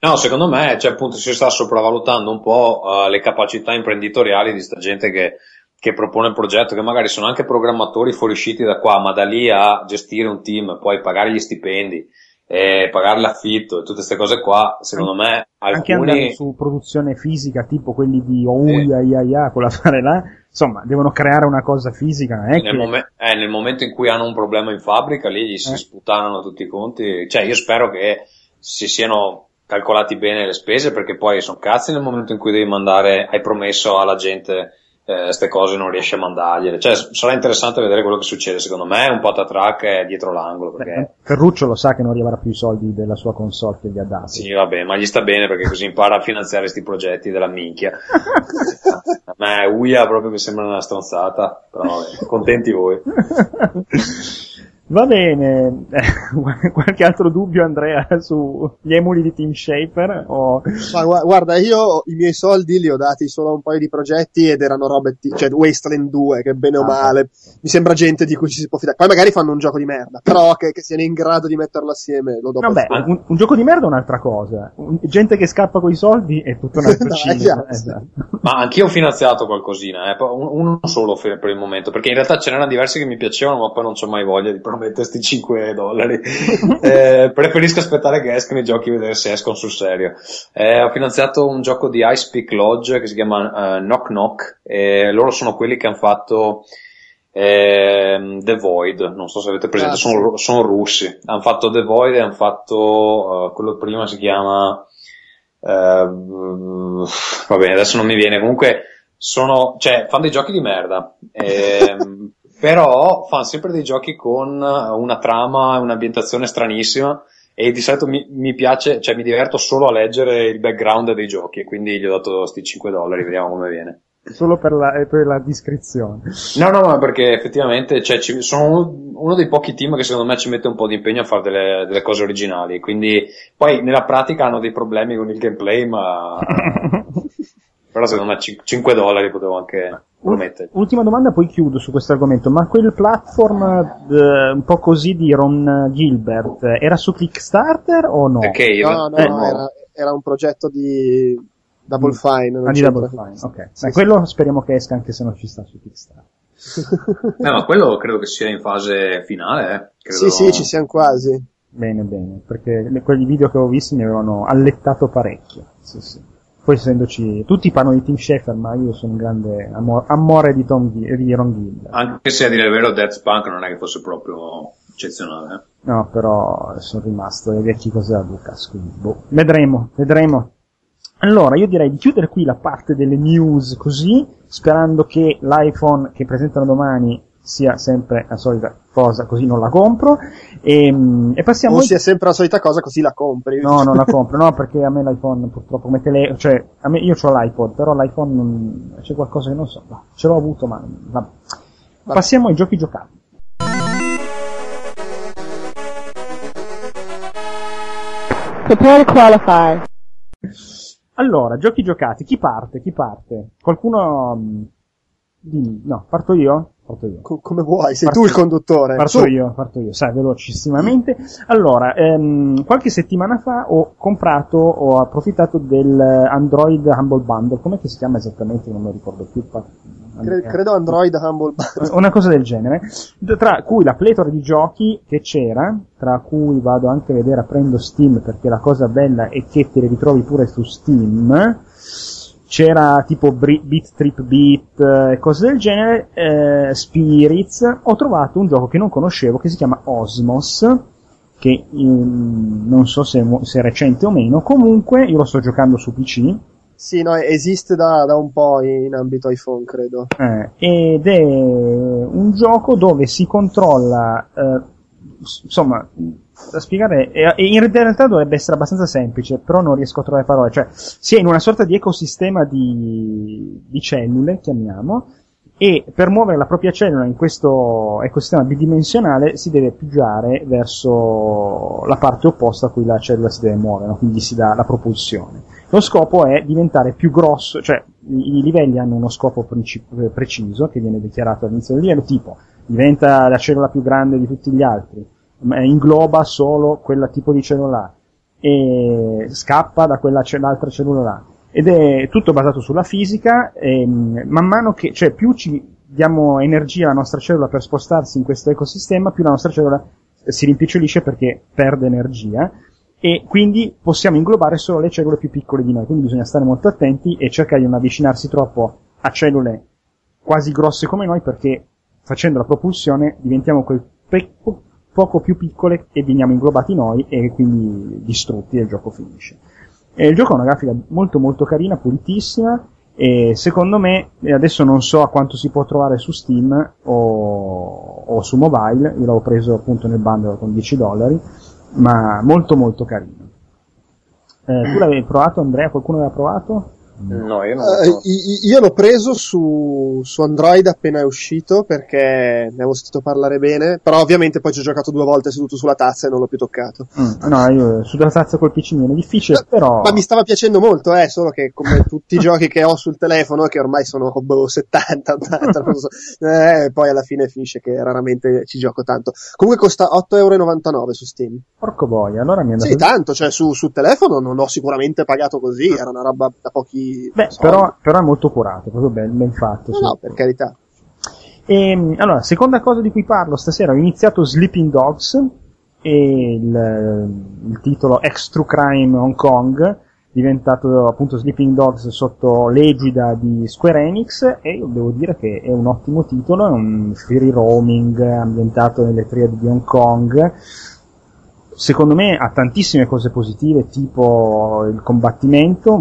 no, secondo me, cioè, appunto, si sta sopravvalutando un po' uh, le capacità imprenditoriali di sta gente che, che propone il progetto, che magari sono anche programmatori fuoriusciti da qua, ma da lì a gestire un team, poi pagare gli stipendi, e pagare l'affitto e tutte queste cose qua, secondo me alcuni... Anche andare su produzione fisica, tipo quelli di Ouya, sì. Ia, quella fare là, insomma, devono creare una cosa fisica, nel, che... mom- eh, nel, momento in cui hanno un problema in fabbrica, lì gli si eh. sputano tutti i conti, cioè io spero che si siano calcolati bene le spese, perché poi sono cazzi nel momento in cui devi mandare, hai promesso alla gente queste eh, cose non riesce a mandargliele. Cioè, sarà interessante vedere quello che succede. Secondo me un patatrack è dietro l'angolo. Perché... Beh, Ferruccio lo sa che non riavrà più i soldi della sua console che gli ha dato. Sì, vabbè, ma gli sta bene perché così impara a finanziare questi progetti della minchia. a me Uia proprio mi sembra una stronzata, però vabbè, contenti voi. Va bene, qualche altro dubbio Andrea sugli emuli di Team Shaper? O... Ma guarda, io i miei soldi li ho dati solo a un paio di progetti ed erano robe, t- cioè Wasteland 2, che bene o ah, male, mi sembra gente di cui ci si può fidare. Poi magari fanno un gioco di merda, però che, che siano in grado di metterlo assieme lo do Vabbè, un, un, gioco di merda è un'altra cosa. Un, gente che scappa con i soldi è tutto un altro no, cinema. Esatto. Ma anch'io ho finanziato qualcosina, eh, uno solo per il momento, perché in realtà ce n'erano diversi che mi piacevano, ma poi non c'ho mai voglia di mettere questi 5 dollari. eh, preferisco aspettare che escano i giochi e vedere se escono sul serio. Eh, ho finanziato un gioco di Ice Peak Lodge che si chiama uh, Knock Knock e loro sono quelli che hanno fatto eh, The Void, non so se avete presente, ah, sono, sono, russi. Hanno fatto The Void e hanno fatto uh, quello prima si chiama Uh, va bene, adesso non mi viene. Comunque, sono, cioè, fanno dei giochi di merda. E, però fanno sempre dei giochi con una trama e un'ambientazione stranissima e di solito mi, mi, piace, cioè mi diverto solo a leggere il background dei giochi e quindi gli ho dato questi 5 dollari, vediamo come viene. Solo per la, per la descrizione. No, no, ma perché effettivamente cioè, ci, sono uno dei pochi team che secondo me ci mette un po' di impegno a fare delle, delle cose originali, quindi poi nella pratica hanno dei problemi con il gameplay, ma però secondo me 5 dollari potevo anche promettere. Ultima domanda, poi chiudo su questo argomento. Ma quel platform eh, un po' così di Ron Gilbert era su Kickstarter o no? Okay, no, no, eh, no, Era, era, un progetto di Double mm. Fine. Ah, di Double Fine, ok. Sì, Beh, sì. quello speriamo che esca anche se non ci sta su Kickstarter. eh, ma quello credo che sia in fase finale, eh. Credo... Sì, sì, ci siamo quasi. Bene, bene, perché quegli video che ho visto mi avevano allettato parecchio. Sì, sì poi essendoci tutti parlano di Tim Schafer ma io sono un grande amor, amore di, Tom, di Ron Gill anche se a dire il vero Death Punk non è che fosse proprio eccezionale. Eh? No, però sono rimasto ai vecchi cose da Lucas, quindi boh. Vedremo, vedremo. Allora, io direi di chiudere qui la parte delle news così, sperando che l'iPhone che presentano domani sia sempre la solita cosa, così non la compro. E, e passiamo. O sia sempre la solita cosa, così la compri. No, non la compro, no, perché a me l'iPhone purtroppo mette le. cioè, a me, io ho l'iPod, però l'iPhone non, c'è qualcosa che non so. No, ce l'ho avuto, ma. Vabbè. Passiamo ai giochi giocati. Prepare to qualify. Allora, giochi giocati, chi parte? Chi parte? Qualcuno... mm, Dimmi, no, parto io? Parto io. Co- come vuoi, sei Parto tu il conduttore. Parto Su. io, parto io, sai, velocissimamente. Allora, ehm, qualche settimana fa ho comprato, ho approfittato del Android Humble Bundle, com'è che si chiama esattamente? Non mi ricordo più. Cre- credo Android Humble Bundle. una cosa del genere, tra cui la pletora di giochi che c'era, tra cui vado anche a vedere aprendo Steam perché la cosa bella è che te le ritrovi pure su Steam. C'era tipo Beat Trip Beat eh, e cose del genere, eh, Spirits. Ho trovato un gioco che non conoscevo che si chiama Osmos, che mm, non so se, se è recente o meno. Comunque io lo sto giocando su PC. Sì, no, esiste da, da un po' in ambito iPhone, credo. Eh, ed è un gioco dove si controlla, eh, insomma, da spiegare, e in realtà dovrebbe essere abbastanza semplice, però non riesco a trovare parole, cioè si è in una sorta di ecosistema di, di cellule, chiamiamo, e per muovere la propria cellula in questo ecosistema bidimensionale si deve pigiare verso la parte opposta a cui la cellula si deve muovere, no? quindi si dà la propulsione. Lo scopo è diventare più grosso, cioè i, livelli hanno uno scopo preciso che viene dichiarato all'inizio del livello, tipo diventa la cellula più grande di tutti gli altri, ingloba solo quel tipo di cellula e scappa da quella ce- l'altra cellula là. Ed è tutto basato sulla fisica, e mm, man mano che, cioè più ci diamo energia alla nostra cellula per spostarsi in questo ecosistema, più la nostra cellula si rimpicciolisce perché perde energia e quindi possiamo inglobare solo le cellule più piccole di noi, quindi bisogna stare molto attenti e cercare di non avvicinarsi troppo a cellule quasi grosse come noi perché facendo la propulsione diventiamo quel pe- po- poco più piccole e veniamo inglobati noi e quindi distrutti e il gioco finisce. E il gioco ha una grafica molto molto carina, pulitissima e secondo me, adesso non so a quanto si può trovare su Steam o, o su mobile, io l'avevo preso appunto nel bundle con 10 dollari, ma molto molto carino. Eh, tu l'avevi provato Andrea? Qualcuno l'aveva provato? No, io non Eh, so. i- io l'ho preso su, su Android appena è uscito perché ne avevo sentito parlare bene, però ovviamente poi ci ho giocato due volte seduto sulla tazza e non l'ho più toccato. Mm, no, io sulla tazza col PC viene difficile, però... Ma mi stava piacendo molto, eh, solo che come tutti i giochi che ho sul telefono, che ormai sono boh, 70, 80, non so, eh, poi alla fine finisce che raramente ci gioco tanto. Comunque costa 8,99€ su Steam. Porco boia, allora mi è andato... Sì, tanto, cioè su, sul telefono non ho sicuramente pagato così, era una roba da pochi Beh, soldi. però, però è molto curato, proprio ben, ben fatto. No, no, per carità. E, allora, seconda cosa di cui parlo stasera, ho iniziato Sleeping Dogs, e il, il titolo Ex True Crime Hong Kong, diventato appunto Sleeping Dogs sotto l'egida di Square Enix, e io devo dire che è un ottimo titolo, è un free roaming ambientato nelle triadi di Hong Kong, secondo me ha tantissime cose positive, tipo il combattimento,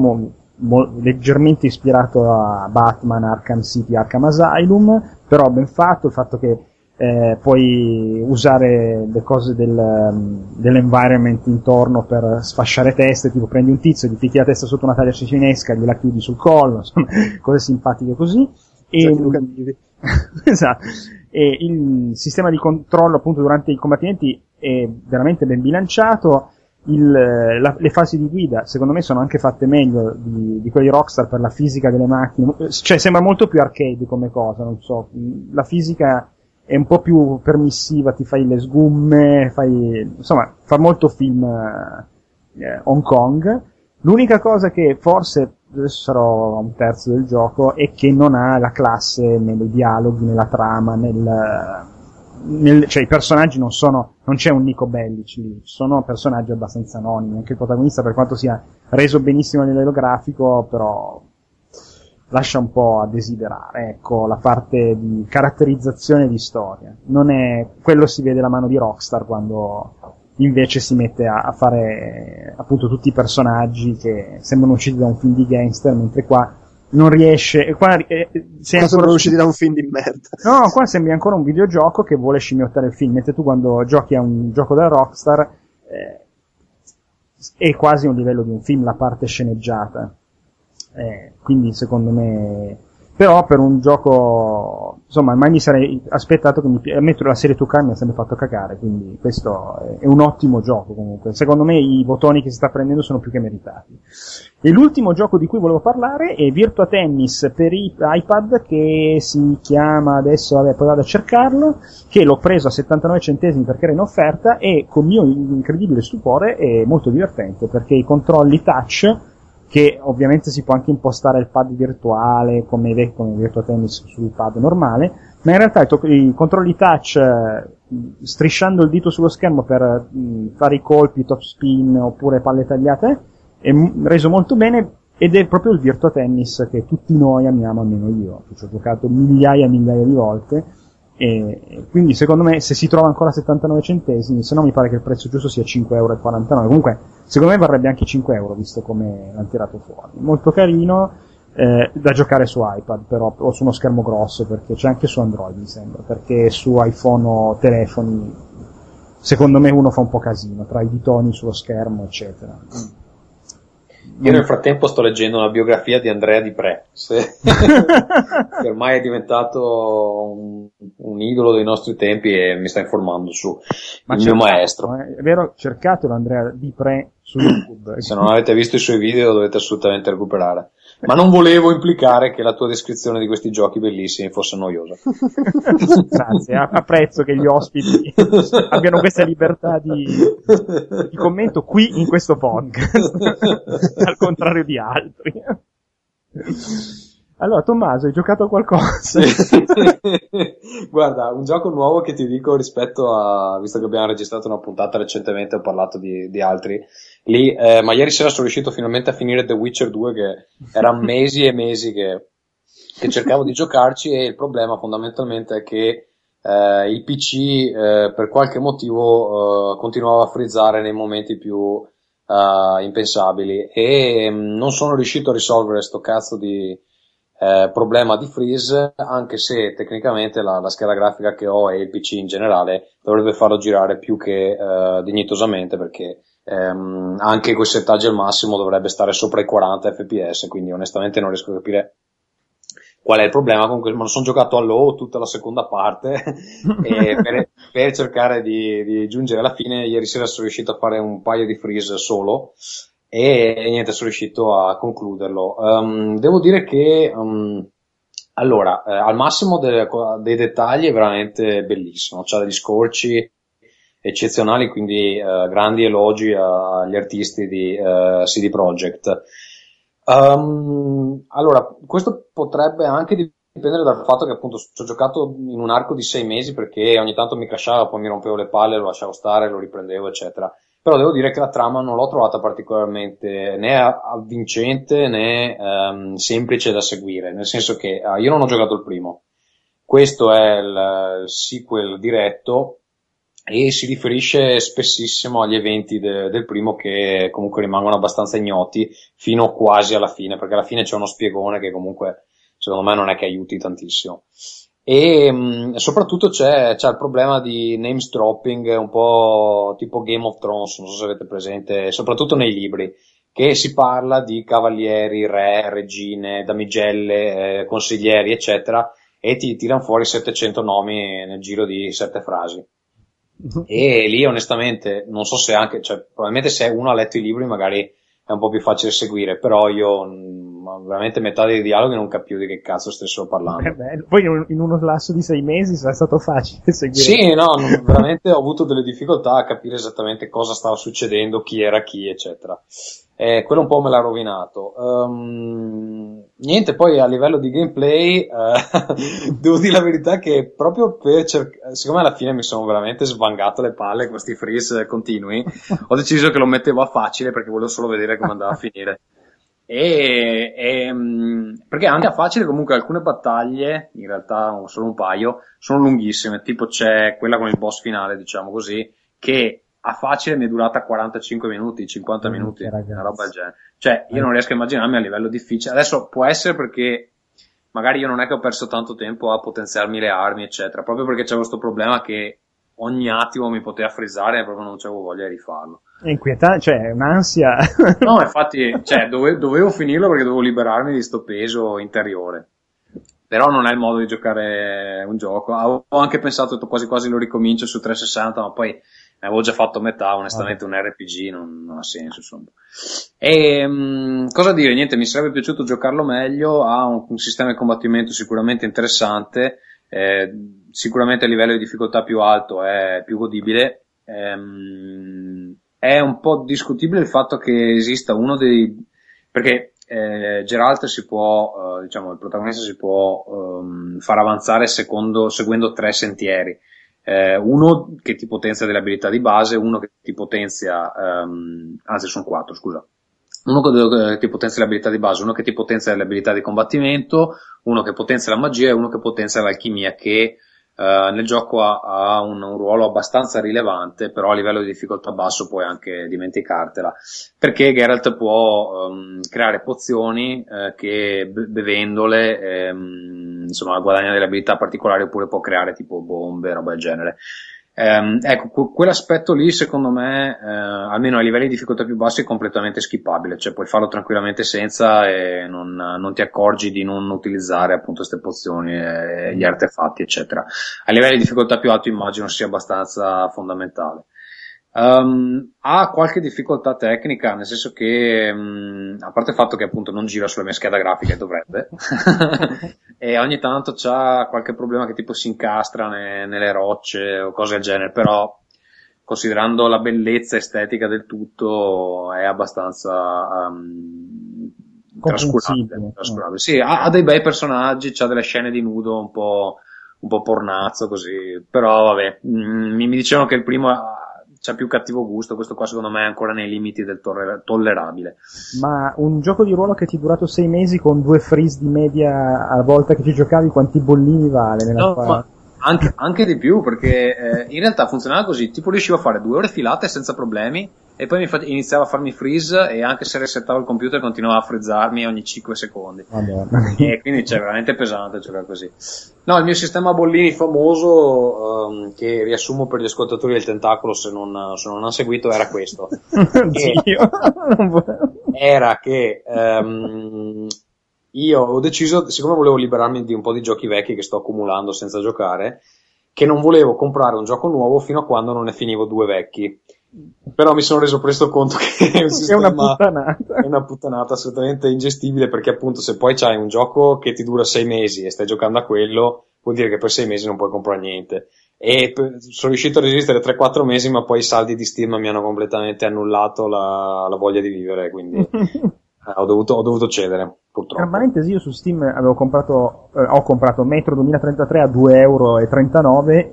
mo- leggermente ispirato a Batman, Arkham City, Arkham Asylum, però ben fatto, il fatto che eh, puoi usare le cose del, um, dell'environment intorno per sfasciare teste, tipo prendi un tizio, gli picchi la testa sotto una taglia cinesca, gliela chiudi sul collo, insomma, cose simpatiche così. E, educativi. esatto. E il sistema di controllo appunto durante i combattimenti è veramente ben bilanciato. Il, la- le fasi di guida secondo me sono anche fatte meglio di, di quelli Rockstar per la fisica delle macchine. Cioè sembra molto più arcade come cosa, non so. La fisica è un po' più permissiva, ti fai le sgumme, fai, insomma, fa molto film eh, Hong Kong. L'unica cosa che forse adesso sarò un terzo del gioco è che non ha la classe nei dialoghi, nella trama, nel, nel- cioè i personaggi non sono, non c'è un Nico Bellic lì, sono personaggi abbastanza anonimi, anche il protagonista per quanto sia reso benissimo a livello grafico, però lascia un po' a desiderare, ecco, la parte di caratterizzazione di storia. Non è, quello si vede la mano di Rockstar quando invece si mette a, a fare appunto tutti i personaggi che sembrano usciti da un film di gangster, mentre qua non riesce. Qua, eh, sei ancora usciti da un film di merda. No, qua sembri ancora un videogioco che vuole scimmiottare il film. Mentre tu quando giochi a un gioco da Rockstar eh, è quasi un livello di un film la parte sceneggiata. Eh, quindi secondo me però per un gioco, insomma, mai mi sarei aspettato che mi, ammetto la serie 2K mi ha sempre fatto cagare, quindi questo è un ottimo gioco comunque. Secondo me i votoni che si sta prendendo sono più che meritati. E l'ultimo gioco di cui volevo parlare è Virtua Tennis per iPad che si chiama adesso, vabbè, poi vado a cercarlo, che l'ho preso a 79 centesimi perché era in offerta e con mio incredibile stupore è molto divertente perché i controlli touch che ovviamente si può anche impostare il pad virtuale come, i come Virtua Tennis sul pad normale, ma in realtà i, to- i controlli touch strisciando il dito sullo schermo per mh, fare i colpi, top spin oppure palle tagliate è m- reso molto bene ed è proprio il Virtua Tennis che tutti noi amiamo, almeno io, che ci ho giocato migliaia e migliaia di volte e quindi secondo me se si trova ancora a 79 centesimi, se no mi pare che il prezzo giusto sia 5,49 euro. Comunque, secondo me varrebbe anche 5 euro visto come l'hanno tirato fuori. Molto carino, eh, da giocare su iPad però, o su uno schermo grosso, perché c'è anche su Android mi sembra, perché su iPhone o telefoni, secondo me uno fa un po' casino, tra i ditoni sullo schermo, eccetera. Mm. Io nel frattempo sto leggendo una biografia di Andrea Di Pre, che ormai è diventato un, un, idolo dei nostri tempi e mi sta informando su Ma il mio maestro. Eh? È vero, cercatelo Andrea Di Pre su YouTube. se non avete visto i suoi video dovete assolutamente recuperare. Ma non volevo implicare che la tua descrizione di questi giochi bellissimi fosse noiosa. Grazie, apprezzo che gli ospiti abbiano questa libertà di, di commento qui in questo podcast, al contrario di altri. Allora, Tommaso, hai giocato a qualcosa? Guarda, un gioco nuovo che ti dico rispetto a, visto che abbiamo registrato una puntata recentemente, ho parlato di, di altri, lì, eh, ma ieri sera sono riuscito finalmente a finire The Witcher 2 che era mesi e mesi che, che cercavo di giocarci e il problema fondamentalmente è che eh, il PC eh, per qualche motivo eh, continuava a frizzare nei momenti più eh, impensabili. E mh, mm, non sono riuscito a risolvere sto cazzo di eh, problema di freeze, anche se tecnicamente la, la, scheda grafica che ho e il PC in generale dovrebbe farlo girare più che eh, dignitosamente perché ehm, anche con i settaggi al massimo dovrebbe stare sopra i 40 fps, quindi onestamente non riesco a capire qual è il problema. Questo, me lo sono giocato a low tutta la seconda parte e per, per cercare di, di, giungere alla fine ieri sera sono riuscito a fare un paio di freeze solo e, e niente, sono riuscito a concluderlo. Um, devo dire che um, allora, eh, al massimo de, dei dettagli è veramente bellissimo, c'ha degli scorci eccezionali, quindi eh, grandi elogi agli artisti di eh, CD Projekt. Um, allora, questo potrebbe anche dipendere dal fatto che appunto ci ho giocato in un arco di sei mesi perché ogni tanto mi crashava, poi mi rompevo le palle, lo lasciavo stare, lo riprendevo, eccetera. Però devo dire che la trama non l'ho trovata particolarmente né avvincente né um, semplice da seguire, nel senso che uh, io non ho giocato il primo. Questo è il, il sequel diretto e si riferisce spessissimo agli eventi de, del primo che comunque rimangono abbastanza ignoti fino quasi alla fine, perché alla fine c'è uno spiegone che comunque secondo me non è che aiuti tantissimo. E mh, soprattutto c'è, c'è, il problema di names dropping un po' tipo Game of Thrones, non so se avete presente, soprattutto nei libri, che si parla di cavalieri, re, regine, damigelle, eh, consiglieri, eccetera, e ti tirano fuori 700 nomi nel giro di 7 frasi. E lì onestamente non so se anche, cioè probabilmente se uno ha letto i libri magari è un po' più facile seguire, però io mh, veramente metà dei dialoghi non capivo di che cazzo stessero parlando. Eh poi in uno lasso di sei mesi sarà stato facile seguire. Sì, no, veramente ho avuto delle difficoltà a capire esattamente cosa stava succedendo, chi era chi, eccetera. Eh, quello un po' me l'ha rovinato. Um, niente, poi a livello di gameplay, uh, devo dire la verità che proprio per cercare, siccome alla fine mi sono veramente svangato le palle con questi freeze continui, ho deciso che lo mettevo a facile perché volevo solo vedere come andava a finire. E, e, mm, perché anche a facile comunque alcune battaglie, in realtà solo un paio, sono lunghissime, tipo c'è quella con il boss finale, diciamo così, che a facile mi è durata 45 minuti, 50 minuti, una roba del genere. Cioè, io non riesco a immaginarmi a livello difficile. Adesso può essere perché magari io non è che ho perso tanto tempo a potenziarmi le armi, eccetera, proprio perché c'è questo problema che ogni attimo mi poteva frizzare e proprio non avevo voglia di rifarlo. È inquietante, cioè, è un'ansia. no, infatti, cioè, dove, dovevo finirlo perché dovevo liberarmi di sto peso interiore. Però non è il modo di giocare un gioco. Avevo anche pensato, quasi quasi lo ricomincio su 360, ma poi avevo già fatto metà, onestamente un RPG non, non ha senso, insomma. E, mh, cosa dire? Niente, mi sarebbe piaciuto giocarlo meglio, ha un, un sistema di combattimento sicuramente interessante, eh, sicuramente a livello di difficoltà più alto è più godibile, ehm, è un po' discutibile il fatto che esista uno dei, perché eh, Geralt si può, eh, diciamo, il protagonista si può um, far avanzare secondo, seguendo tre sentieri. Eh, uno che ti potenzia delle abilità di base, uno che ti potenzia, um, anzi sono quattro, scusa, uno che ti potenzia le abilità di base, uno che ti potenzia le abilità di combattimento, uno che potenzia la magia e uno che potenzia l'alchimia che Uh, nel gioco ha, ha un, un, ruolo abbastanza rilevante, però a livello di difficoltà basso puoi anche dimenticartela, perché Geralt può um, creare pozioni uh, che bevendole um, insomma guadagna delle abilità particolari oppure può creare tipo bombe, roba del genere. Um, ecco, quell'aspetto lì secondo me, eh, almeno a livelli di difficoltà più bassi, è completamente skippabile, cioè puoi farlo tranquillamente senza e non, non ti accorgi di non utilizzare appunto queste pozioni, e gli artefatti, eccetera. A livelli di difficoltà più alto immagino sia abbastanza fondamentale. Um, ha qualche difficoltà tecnica, nel senso che, um, a parte il fatto che appunto non gira sulla mia scheda grafica e dovrebbe, e ogni tanto c'ha qualche problema che tipo si incastra ne, nelle rocce o cose del genere, però considerando la bellezza estetica del tutto è abbastanza um, trascurabile. trascurabile. Sì, ha, ha, dei bei personaggi, ha delle scene di nudo un po', un po' pornazzo così, però vabbè, mm, mi, mi dicevano che il primo c'ha più cattivo gusto, questo qua secondo me è ancora nei limiti del toller- tollerabile. Ma un gioco di ruolo che ti è durato sei mesi con due freeze di media a volta che ci giocavi, quanti bollini vale? Nella no, ma anche, anche, di più, perché eh, in realtà funzionava così, tipo riuscivo a fare due ore filate senza problemi, e poi fa- iniziava a farmi freeze e anche se resettavo il computer continuava a frizzarmi ogni 5 secondi. Madonna. E quindi c'è veramente pesante giocare così. No, il mio sistema bollini famoso, um, che riassumo per gli ascoltatori del tentacolo se non, se non hanno seguito, era questo. era che um, io ho deciso, siccome volevo liberarmi di un po' di giochi vecchi che sto accumulando senza giocare, che non volevo comprare un gioco nuovo fino a quando non ne finivo due vecchi però mi sono reso presto conto che è, un è una puttanata. È una puttanata assolutamente ingestibile perché appunto se poi c'hai un gioco che ti dura sei mesi e stai giocando a quello, vuol dire che per sei mesi non puoi comprare niente. E sono riuscito a resistere 3-4 mesi, ma poi i saldi di Steam mi hanno completamente annullato la, la voglia di vivere, quindi eh, ho, dovuto, ho, dovuto, cedere, purtroppo. Per parentesi, io su Steam avevo comprato, eh, ho comprato Metro 2033 a 2,39 euro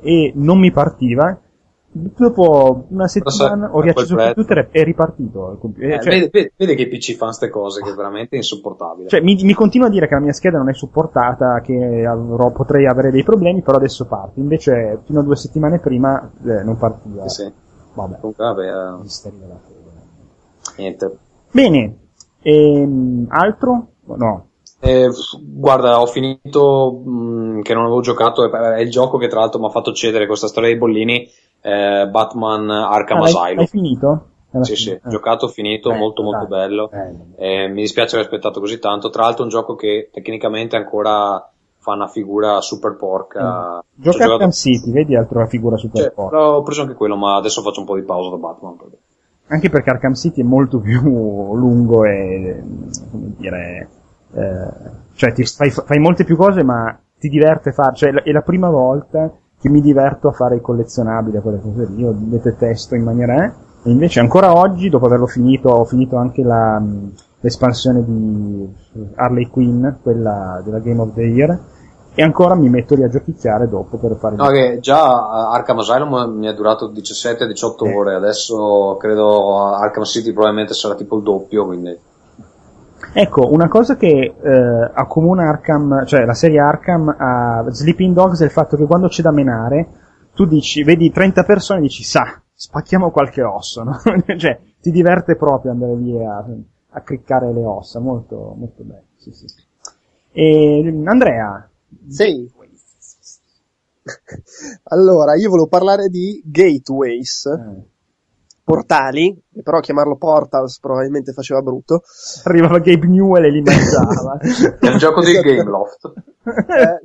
e non mi partiva dopo una settimana ho riacceso il computer e è ripartito computer. Eh, cioè, vede, vede, che i PC fanno queste cose che è veramente insopportabile. Cioè, mi, mi, continua a dire che la mia scheda non è supportata, che avrò, potrei avere dei problemi, però adesso parte. Invece, fino a due settimane prima eh, non partiva. Sì, sì. Vabbè. Comunque, vabbè. Uh... Niente. Bene. Ehm, altro? No. Eh, guarda, ho finito mh, che non avevo giocato, è, è il gioco che tra l'altro mi ha fatto cedere questa storia dei bollini eh, Batman Arkham ah, Asylum. Hai finito? sì, sì, eh. giocato, finito, bello, molto molto dai, bello. Eh, mi dispiace aver aspettato così tanto. Tra l'altro è un gioco che tecnicamente ancora fa una figura super porca. Mm. Gioca Arkham City, vedi altra figura super cioè, porca. Ho preso anche quello, ma adesso faccio un po' di pausa da Batman. Perché... Anche perché Arkham City è molto più lungo e, come dire, eh, cioè ti fai, fai molte più cose ma ti diverte fare, cioè è la prima volta che mi diverto a fare i collezionabili, a quelle cose lì, io le detesto in maniera... Eh? E invece ancora oggi, dopo averlo finito, ho finito anche la, l'espansione di Harley Quinn, quella della Game of the Year, e ancora mi metto lì a giochicchiare dopo per fare no, che già Arkham Asylum mi è durato 17-18 eh. ore adesso credo Arkham City probabilmente sarà tipo il doppio quindi Ecco, una cosa che eh, accomuna Arkham, cioè la serie Arkham a Sleeping Dogs è il fatto che quando c'è da menare, tu dici, vedi 30 persone e dici, sa, spacchiamo qualche osso, no? cioè, ti diverte proprio andare via a, a criccare le ossa, molto, molto bello, sì, sì. E, Andrea. Sì. allora, io volevo parlare di Gateways. Eh portali, però chiamarlo portals probabilmente faceva brutto. Arrivava Gabe Newell e li mangiava. è un gioco di Gameloft. Eh,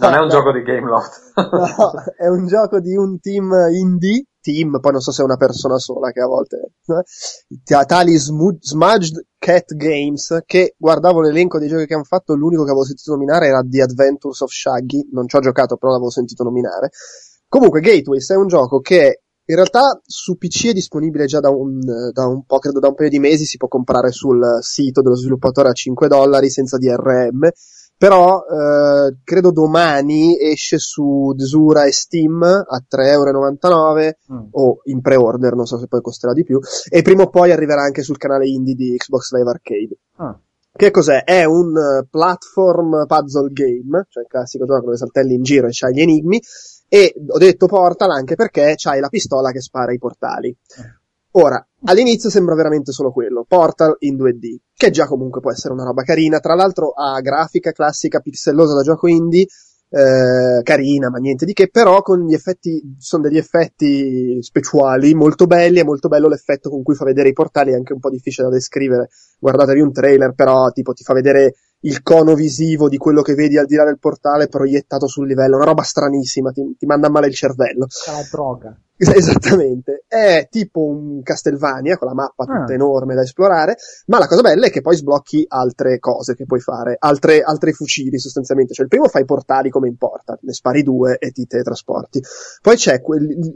non è un no, gioco di Gameloft. no, è un gioco di un team indie, team, poi non so se è una persona sola che a volte... Eh, tali Smudged Cat Games, che guardavo l'elenco dei giochi che hanno fatto, l'unico che avevo sentito nominare era The Adventures of Shaggy, non ci ho giocato però l'avevo sentito nominare. Comunque Gateways è un gioco che in realtà su PC è disponibile già da un, da un po', credo da un paio di mesi, si può comprare sul sito dello sviluppatore a 5 dollari senza DRM, però eh, credo domani esce su Desura e Steam a 3,99 euro mm. o in pre-order, non so se poi costerà di più, e prima o poi arriverà anche sul canale indie di Xbox Live Arcade. Ah. Che cos'è? È un platform puzzle game, cioè il classico gioco dove saltelli in giro e c'hai gli enigmi, e ho detto Portal anche perché c'hai la pistola che spara i portali. Ora, all'inizio sembra veramente solo quello, Portal in 2D, che già comunque può essere una roba carina, tra l'altro ha grafica classica pixellosa da gioco indie, eh, carina, ma niente di che, però con gli effetti, sono degli effetti speciali molto belli, è molto bello l'effetto con cui fa vedere i portali, è anche un po' difficile da descrivere, guardatevi un trailer, però tipo ti fa vedere il cono visivo di quello che vedi al di là del portale proiettato sul livello, una roba stranissima, ti, ti manda male il cervello. C'è la droga. Esattamente, è tipo un Castelvania con la mappa tutta ah. enorme da esplorare, ma la cosa bella è che poi sblocchi altre cose che puoi fare, altre, altri fucili sostanzialmente, cioè il primo fai portali come importa, ne spari due e ti teletrasporti, poi c'è,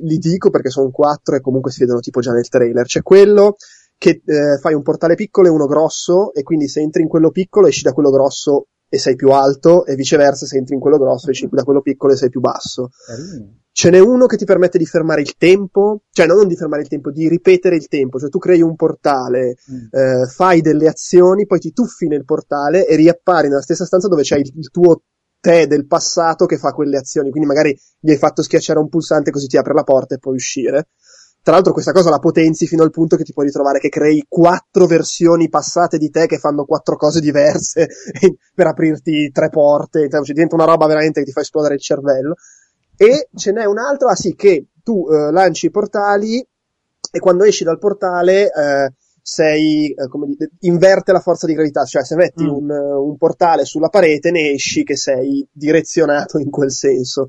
li dico perché sono quattro e comunque si vedono tipo già nel trailer, c'è quello che eh, fai un portale piccolo e uno grosso e quindi se entri in quello piccolo esci da quello grosso e sei più alto e viceversa se entri in quello grosso esci da quello piccolo e sei più basso. Carino. Ce n'è uno che ti permette di fermare il tempo, cioè non di fermare il tempo, di ripetere il tempo, cioè tu crei un portale, mm. eh, fai delle azioni, poi ti tuffi nel portale e riappari nella stessa stanza dove c'è il, il tuo te del passato che fa quelle azioni, quindi magari gli hai fatto schiacciare un pulsante così ti apre la porta e puoi uscire. Tra l'altro questa cosa la potenzi fino al punto che ti puoi ritrovare che crei quattro versioni passate di te che fanno quattro cose diverse per aprirti tre porte, cioè diventa una roba veramente che ti fa esplodere il cervello. E ce n'è un'altra, ah sì, che tu eh, lanci i portali e quando esci dal portale eh, sei, eh, come dite, inverte la forza di gravità, cioè se metti mm. un, un portale sulla parete ne esci che sei direzionato in quel senso.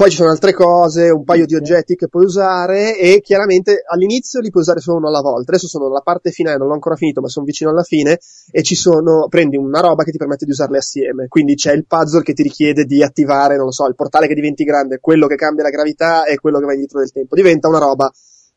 Poi ci sono altre cose, un paio di oggetti che puoi usare e chiaramente all'inizio li puoi usare solo uno alla volta. Adesso sono alla parte finale, non l'ho ancora finito, ma sono vicino alla fine e ci sono, prendi una roba che ti permette di usarle assieme. Quindi c'è il puzzle che ti richiede di attivare, non lo so, il portale che diventi grande, quello che cambia la gravità e quello che va indietro nel tempo. Diventa una roba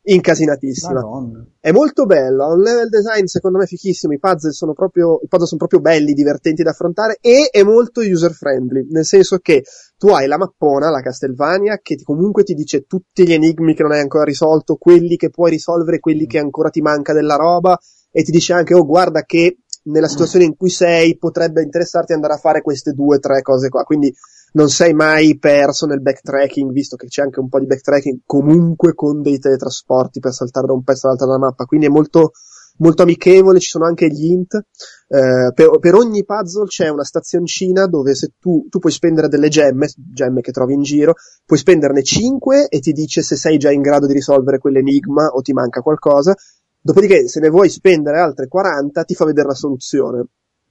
incasinatissima. Madonna. È molto bello, ha un level design secondo me fichissimo, i puzzle sono proprio, i puzzle sono proprio belli, divertenti da affrontare e è molto user friendly, nel senso che tu hai la mappona, la Castelvania, che comunque ti dice tutti gli enigmi che non hai ancora risolto, quelli che puoi risolvere, quelli che ancora ti manca della roba e ti dice anche, oh guarda che nella situazione in cui sei potrebbe interessarti andare a fare queste due o tre cose qua, quindi non sei mai perso nel backtracking, visto che c'è anche un po' di backtracking comunque con dei teletrasporti per saltare da un pezzo all'altro della mappa, quindi è molto, molto amichevole, ci sono anche gli int. Eh, per, per, ogni puzzle c'è una stazioncina dove se tu, tu puoi spendere delle gemme, gemme che trovi in giro, puoi spenderne 5 e ti dice se sei già in grado di risolvere quell'enigma o ti manca qualcosa. Dopodiché, se ne vuoi spendere altre 40, ti fa vedere la soluzione.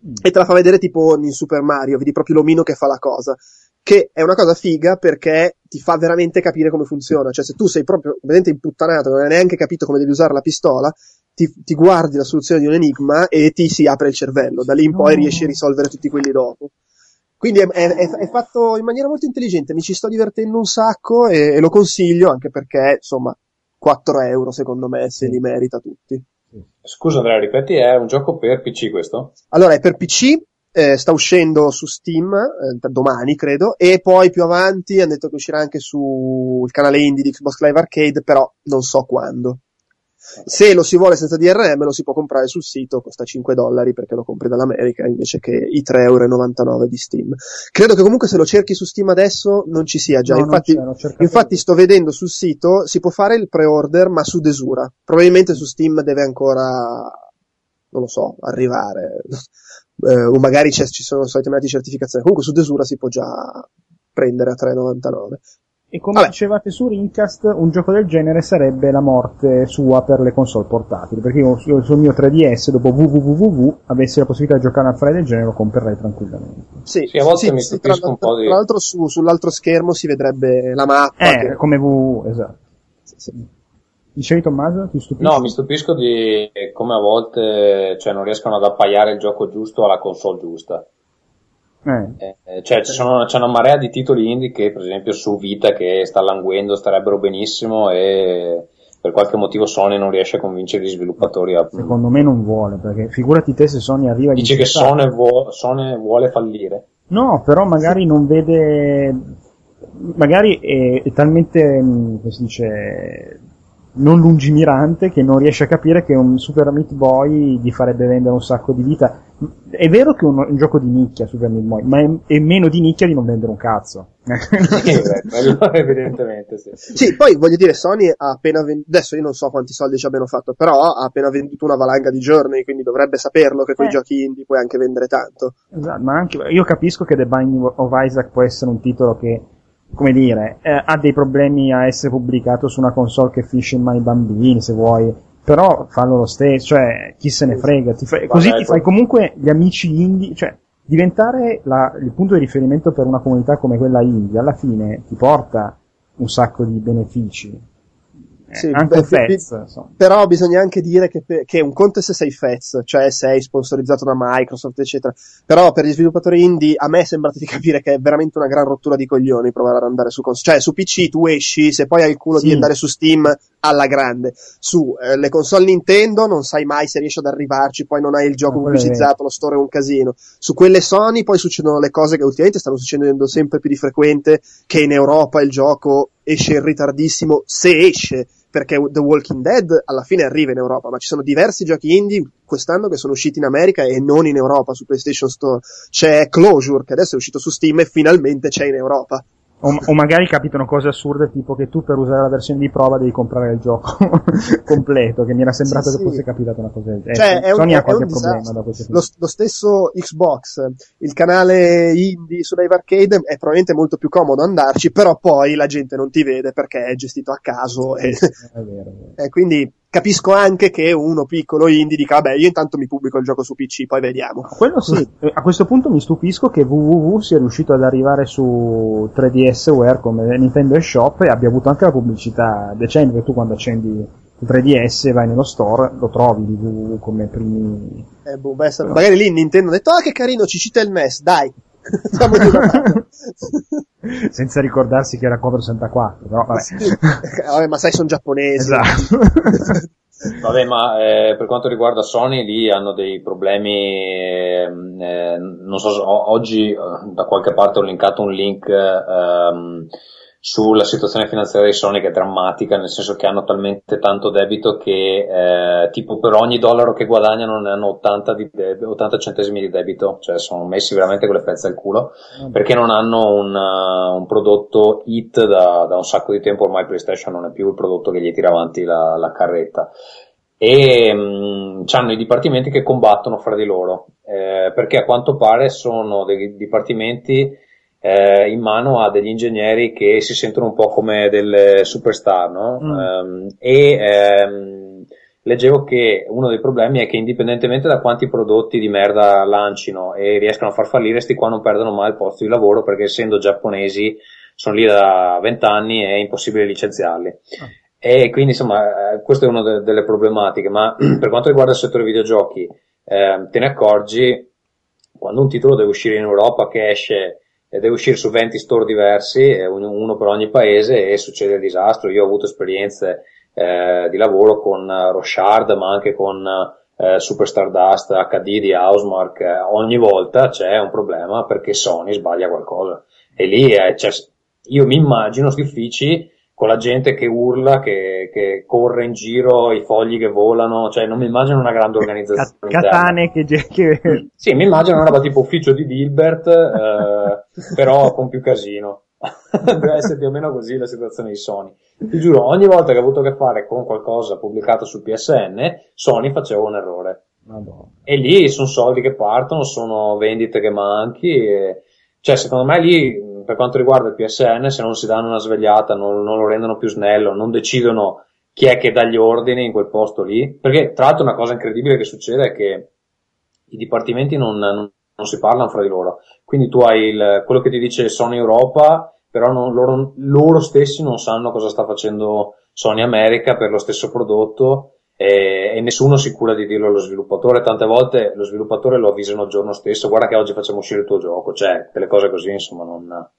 Mm. E te la fa vedere tipo in Super Mario, vedi proprio l'omino che fa la cosa che è una cosa figa perché ti fa veramente capire come funziona. Cioè, se tu sei proprio veramente imputtanato, non hai neanche capito come devi usare la pistola, ti, ti, guardi la soluzione di un enigma e ti si apre il cervello. Da lì in poi riesci a risolvere tutti quelli dopo. Quindi è, è, è, fatto in maniera molto intelligente, mi ci sto divertendo un sacco e, e lo consiglio anche perché, insomma, 4 euro secondo me se li merita tutti. Scusa Andrea, ripeti, è un gioco per PC questo? Allora, è per PC, eh, sta uscendo su Steam eh, domani credo e poi più avanti hanno detto che uscirà anche sul canale indie di Xbox Live Arcade però non so quando Se lo si vuole senza DRM lo si può comprare sul sito, costa 5 dollari perché lo compri dall'America invece che i 3,99 euro di Steam. Credo che comunque se lo cerchi su Steam adesso non ci sia già, No, infatti, infatti sto vedendo sul sito, si può fare il pre-order ma su desura. Probabilmente su Steam deve ancora, non lo so, arrivare. Eh, o magari c'è- ci sono solitamente certificazioni. Comunque su desura si può già prendere a 3,99. E come Vabbè. dicevate su Rincast, un gioco del genere sarebbe la morte sua per le console portatili. Perché io, io sul mio 3DS, dopo www, avessi la possibilità di giocare a un affare del genere, lo comprerei tranquillamente. Sì, Sì, a volte mi tra, stupisco un po' di- tra l'altro su- sull'altro schermo si vedrebbe la mappa. Eh, che- come www, esatto. sì, sì. Dicevi Tommaso? Ti stupisci? No, mi stupisco di come a volte cioè, non riescono ad appaiare il gioco giusto alla console giusta. Eh. Eh, cioè, ci sono, c'è una marea di titoli indie che, per esempio, su Vita che sta languendo, starebbero benissimo e per qualche motivo Sony non riesce a convincere gli sviluppatori a... Secondo me non vuole, perché figurati te se Sony arriva a Dice che insultare- Sony, vuo- Sony vuole fallire. No, però magari non vede. Magari è, è talmente, mh, come si dice, non lungimirante che non riesce a capire che un Super Meat Boy gli farebbe vendere un sacco di vita. È vero che è un, un gioco di nicchia Super Meat Boy, ma è, è meno di nicchia di non vendere un cazzo. Sì, beh, evidentemente sì. Sì, poi voglio dire, Sony ha appena venduto, adesso io non so quanti soldi ci abbiano fatto, però ha appena venduto una valanga di giorni, quindi dovrebbe saperlo che con i Eh. giochi indie puoi anche vendere tanto. Esatto, ma anche, io capisco che The Binding of Isaac può essere un titolo che, come dire, eh, ha dei problemi a essere pubblicato su una console che finisce in mano i bambini, se vuoi, però fallo lo stesso, cioè, chi se ne frega, ti fai- così ti fai comunque gli amici indie, cioè, diventare la- il punto di riferimento per una comunità come quella indie, alla fine ti porta un sacco di benefici. Eh, Sì, anche beh, Fez, insomma. Però bisogna anche dire che, che un conto è se sei Fez, cioè sei sponsorizzato da Microsoft, eccetera. Però per gli sviluppatori indie a me è sembrato di capire che è veramente una gran rottura di coglioni provare ad andare su console. Cioè su PC tu esci, se poi hai il culo Sì. di andare su Steam alla grande. Su eh, le console Nintendo non sai mai se riesci ad arrivarci, poi non hai il gioco Ah, pubblicizzato, lo store è un casino. Su quelle Sony poi succedono le cose che ultimamente stanno succedendo sempre più di frequente, che in Europa il gioco esce in ritardissimo, se esce, perché The Walking Dead alla fine arriva in Europa, ma ci sono diversi giochi indie quest'anno che sono usciti in America e non in Europa su PlayStation Store. C'è Closure, che adesso è uscito su Steam e finalmente c'è in Europa. O, o magari capitano cose assurde tipo che tu per usare la versione di prova devi comprare il gioco completo, che mi era sembrato Sì, che sì. fosse capitato una cosa del genere. Cioè, è un, Sony è ha qualche un problema da questo Lo, lo stesso Xbox, il canale indie su Live Arcade è probabilmente molto più comodo andarci, però poi la gente non ti vede perché è gestito a caso e, punto. È vero, è vero. e quindi capisco anche che uno piccolo indie dica vabbè io intanto mi pubblico il gioco su PC, poi vediamo. Quello sì, a questo punto mi stupisco che www sia riuscito ad arrivare su 3DSware come Nintendo eShop e abbia avuto anche la pubblicità decente, che tu quando accendi il 3DS e vai nello store lo trovi di www come primi... Eh, boh, beh, magari lì Nintendo ha detto ah che carino ci cita il MES, dai. Senza ricordarsi che era Cover 64, però vabbè. Sì. Vabbè, ma sai sono giapponesi. Esatto. Vabbè, ma eh, per quanto riguarda Sony, lì hanno dei problemi. ehm, eh, non so, oggi eh, da qualche parte ho linkato un link ehm, sulla situazione finanziaria di Sony che è drammatica, nel senso che hanno talmente tanto debito che eh, tipo per ogni dollaro che guadagnano ne hanno 80, di deb- 80 centesimi di debito, cioè sono messi veramente con le pezze al culo perché non hanno un, uh, un prodotto hit da, da un sacco di tempo, ormai PlayStation non è più il prodotto che gli tira avanti la, la carretta. E mh, hanno i dipartimenti che combattono fra di loro, eh, perché a quanto pare sono dei dipartimenti eh, in mano a degli ingegneri che si sentono un po' come delle superstar, no? Mm. Ehm, e ehm, leggevo che uno dei problemi è che indipendentemente da quanti prodotti di merda lancino e riescano a far fallire, sti qua non perdono mai il posto di lavoro perché essendo giapponesi sono lì da vent'anni e è impossibile licenziarli. E quindi insomma, eh, questa è una de- delle problematiche, ma per quanto riguarda il settore videogiochi, eh, te ne accorgi quando un titolo deve uscire in Europa che esce deve uscire su 20 store diversi, eh, un- uno per ogni paese e succede il disastro. Io ho avuto esperienze eh, di lavoro con eh, Rochard, ma anche con eh, Super Stardust HD di Housemark. Eh, ogni volta c'è un problema perché Sony sbaglia qualcosa. E lì eh, c'è- io mi immagino sti uffici con la gente che urla, che, che, corre in giro, i fogli che volano, cioè non mi immagino una grande organizzazione. Catane che, che... Sì, mi immagino una roba tipo ufficio di Dilbert, eh, però con più casino. Deve essere più o meno così la situazione di Sony. Ti giuro, ogni volta che ho avuto a che fare con qualcosa pubblicato sul PSN, Sony faceva un errore. Madonna. E lì sono soldi che partono, sono vendite che manchi. E... Cioè, secondo me lì per quanto riguarda il PSN, se non si danno una svegliata, non, non, lo rendono più snello, non decidono chi è che dà gli ordini in quel posto lì. Perché, tra l'altro, una cosa incredibile che succede è che i dipartimenti non, non, non si parlano fra di loro. Quindi tu hai il, quello che ti dice Sony Europa, però loro, loro stessi non sanno cosa sta facendo Sony America per lo stesso prodotto e, e, nessuno si cura di dirlo allo sviluppatore. Tante volte lo sviluppatore lo avvisano il giorno stesso, guarda che oggi facciamo uscire il tuo gioco, cioè delle cose così, insomma, non...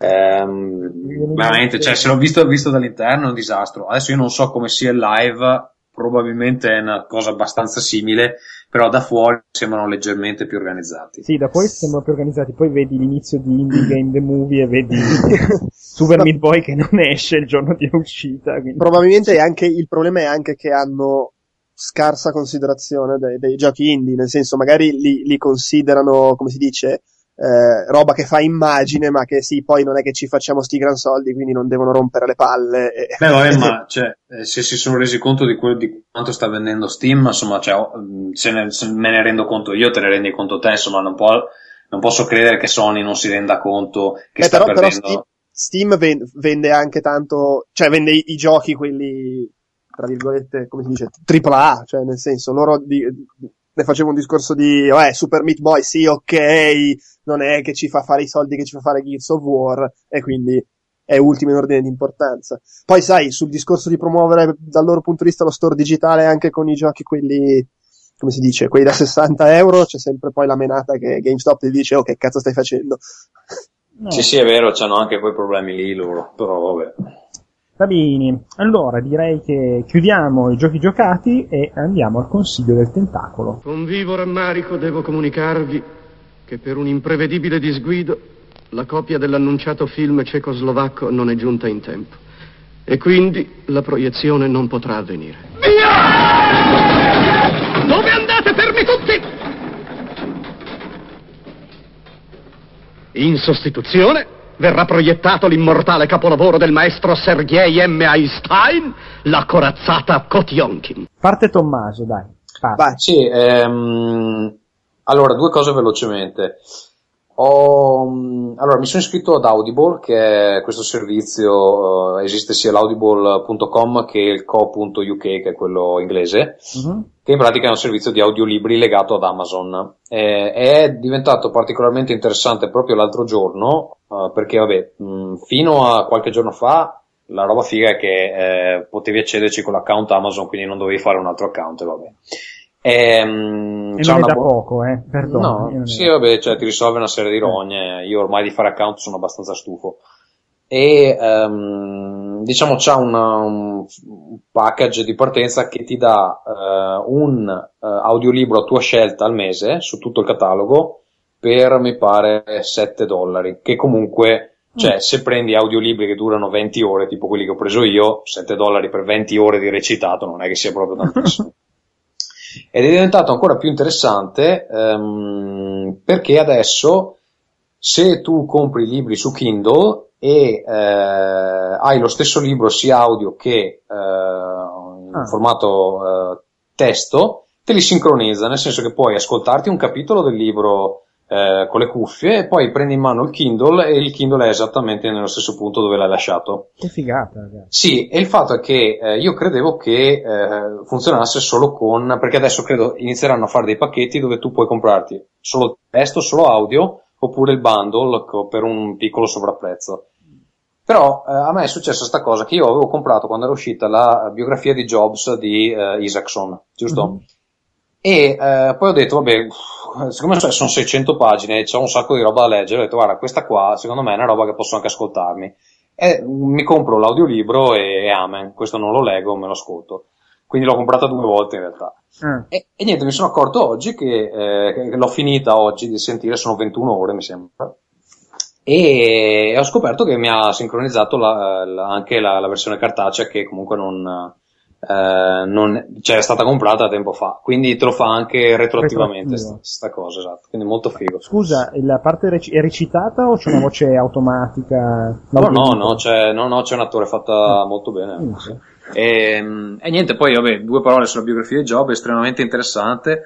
Ehm, veramente, cioè, se l'ho visto, visto dall'interno è un disastro. Adesso io non so come sia il live, probabilmente è una cosa abbastanza simile, però da fuori sembrano leggermente più organizzati. Sì, da fuori sembrano più organizzati, poi vedi l'inizio di Indie Game The Movie e vedi Super Meat Boy che non esce il giorno di uscita. Quindi. Probabilmente anche, il problema è anche che hanno scarsa considerazione dei, dei giochi indie, nel senso magari li, li considerano, come si dice, eh, roba che fa immagine, ma che sì, poi non è che ci facciamo sti gran soldi, quindi non devono rompere le palle. Beh, vabbè, ma cioè, eh, se si sono resi conto di, quello, di quanto sta vendendo Steam, insomma, cioè, se, ne, se, me ne rendo conto io, te ne rendi conto te, insomma, non, può, non posso credere che Sony non si renda conto che Beh, sta però, perdendo. Però Steam, Steam vende anche tanto, cioè vende i, i giochi, quelli tra virgolette, come si dice, tripla A, cioè nel senso, loro di, ne facevo un discorso di, eh, Super Meat Boy, sì, ok, non è che ci fa fare i soldi che ci fa fare Gears of War, e quindi è ultimo in ordine di importanza. Poi sai, sul discorso di promuovere dal loro punto di vista lo store digitale anche con i giochi quelli, come si dice, quelli da 60 euro, c'è sempre poi la menata che GameStop ti dice, oh che cazzo stai facendo? No. Sì, sì, è vero, hanno anche quei problemi lì loro, però vabbè. Va bene, allora direi che chiudiamo i giochi giocati e andiamo al consiglio del tentacolo. Con vivo rammarico devo comunicarvi che per un imprevedibile disguido la copia dell'annunciato film cecoslovacco non è giunta in tempo e quindi la proiezione non potrà avvenire. Via! Dove andate fermi tutti? In sostituzione verrà proiettato l'immortale capolavoro del maestro Sergei M. Einstein, la corazzata Kotionkin. Parte Tommaso, dai. Parte. Vai. Sì, ehm, allora, due cose velocemente. Ho, allora, mi sono iscritto ad Audible, che è questo servizio, uh, esiste sia l'audible.com che il co.uk, che è quello inglese, uh-huh. che in pratica è un servizio di audiolibri legato ad Amazon. Eh, è diventato particolarmente interessante proprio l'altro giorno, uh, perché vabbè, mh, fino a qualche giorno fa la roba figa è che eh, potevi accederci con l'account Amazon, quindi non dovevi fare un altro account, vabbè. Ehm, e non è da bo- poco, eh, perdono. No, sì, vabbè, cioè ti risolve una serie di rogne. Io ormai di fare account sono abbastanza stufo. E um, diciamo c'ha una, un package di partenza che ti dà uh, un uh, audiolibro a tua scelta al mese su tutto il catalogo per mi pare 7 dollari. Che comunque, cioè, mm. se prendi audiolibri che durano 20 ore, tipo quelli che ho preso io, 7 dollari per 20 ore di recitato non è che sia proprio tantissimo. ed è diventato ancora più interessante ehm, perché adesso se tu compri libri su Kindle e eh, hai lo stesso libro sia audio che eh, in ah. formato eh, testo, te li sincronizza, nel senso che puoi ascoltarti un capitolo del libro eh, con le cuffie e poi prendi in mano il Kindle e il Kindle è esattamente nello stesso punto dove l'hai lasciato. Che figata, ragazzi. Sì, e il fatto è che eh, io credevo che eh, funzionasse solo con, perché adesso credo inizieranno a fare dei pacchetti dove tu puoi comprarti solo testo, solo audio, oppure il bundle per un piccolo sovrapprezzo. Però eh, a me è successa questa cosa che io avevo comprato quando era uscita la biografia di Jobs di eh, Isaacson, giusto? Mm-hmm. E eh, poi ho detto, vabbè, siccome sono 600 pagine e c'è un sacco di roba da leggere, ho detto, guarda, questa qua secondo me è una roba che posso anche ascoltarmi. E mi compro l'audiolibro e, e amen, questo non lo leggo, me lo ascolto. Quindi l'ho comprata due volte in realtà. Mm. E, e, niente, mi sono accorto oggi che, eh, che l'ho finita oggi di sentire, sono 21 ore mi sembra. e ho scoperto che mi ha sincronizzato la, la, anche la, la, versione cartacea che comunque non, eh, non cioè è stata comprata tempo fa quindi te lo fa anche retroattivamente questa cosa esatto. Quindi molto figo. Scusa la parte rec- è recitata o c'è una voce automatica? No no no c'è, no, no, c'è un attore fatta mm. molto bene. Mm, sì. e, e, niente poi vabbè due parole sulla biografia di Job estremamente interessante.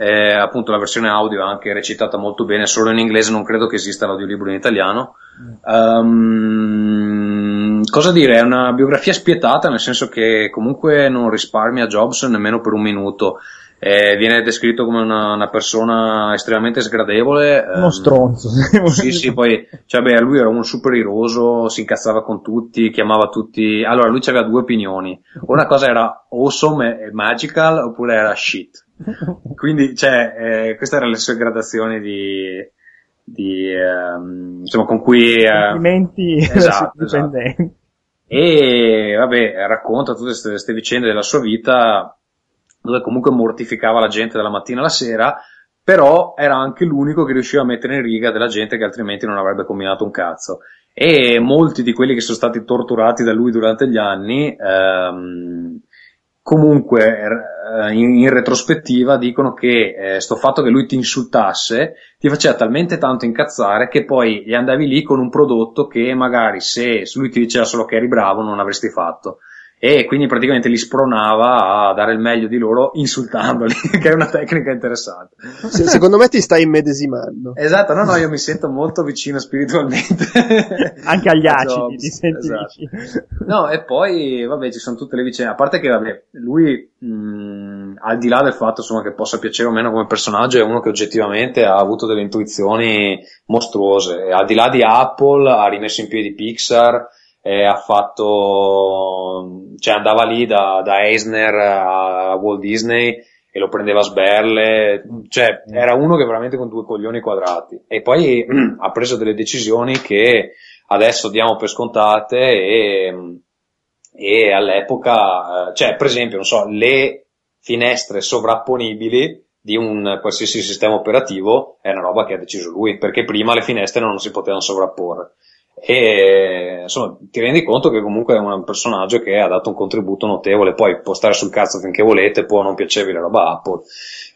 Eh, appunto la versione audio è anche recitata molto bene, solo in inglese non credo che esista l'audiolibro in italiano. Um, cosa dire? È una biografia spietata, nel senso che comunque non risparmia Jobs nemmeno per un minuto. Eh, viene descritto come una, una, persona estremamente sgradevole. Uno ehm, stronzo. sì, sì, poi, cioè, beh, lui era un super iroso, si incazzava con tutti, chiamava tutti. Allora, lui aveva due opinioni. Una cosa era awesome e magical, oppure era shit. Quindi, cioè, eh, queste erano le sue gradazioni di, di ehm, insomma, con cui... Eh, Complimenti esatto, esatto. E, vabbè, racconta tutte queste vicende della sua vita, dove comunque mortificava la gente dalla mattina alla sera, però era anche l'unico che riusciva a mettere in riga della gente che altrimenti non avrebbe combinato un cazzo. E molti di quelli che sono stati torturati da lui durante gli anni, ehm, comunque eh, in, retrospettiva dicono che eh, sto fatto che lui ti insultasse ti faceva talmente tanto incazzare che poi gli andavi lì con un prodotto che magari se lui ti diceva solo che eri bravo non avresti fatto e quindi praticamente li spronava a dare il meglio di loro insultandoli, che è una tecnica interessante. Se, secondo me ti stai immedesimando. Esatto, no, no, io mi sento molto vicino spiritualmente. Anche agli acidi ti senti esatto. No, e poi, vabbè, ci sono tutte le vicende, a parte che, vabbè, lui, mh, al di là del fatto, insomma, che possa piacere o meno come personaggio, è uno che oggettivamente ha avuto delle intuizioni mostruose. Al di là di Apple, ha rimesso in piedi Pixar, eh, ha fatto, cioè andava lì da, da Eisner a Walt Disney e lo prendeva a sberle, cioè era uno che veramente con due coglioni quadrati. E poi ha preso delle decisioni che adesso diamo per scontate e, e all'epoca, eh, cioè per esempio, non so, le finestre sovrapponibili di un qualsiasi sistema operativo è una roba che ha deciso lui, perché prima le finestre non si potevano sovrapporre e insomma ti rendi conto che comunque è un personaggio che ha dato un contributo notevole poi può stare sul cazzo finché volete può non piacervi la roba Apple.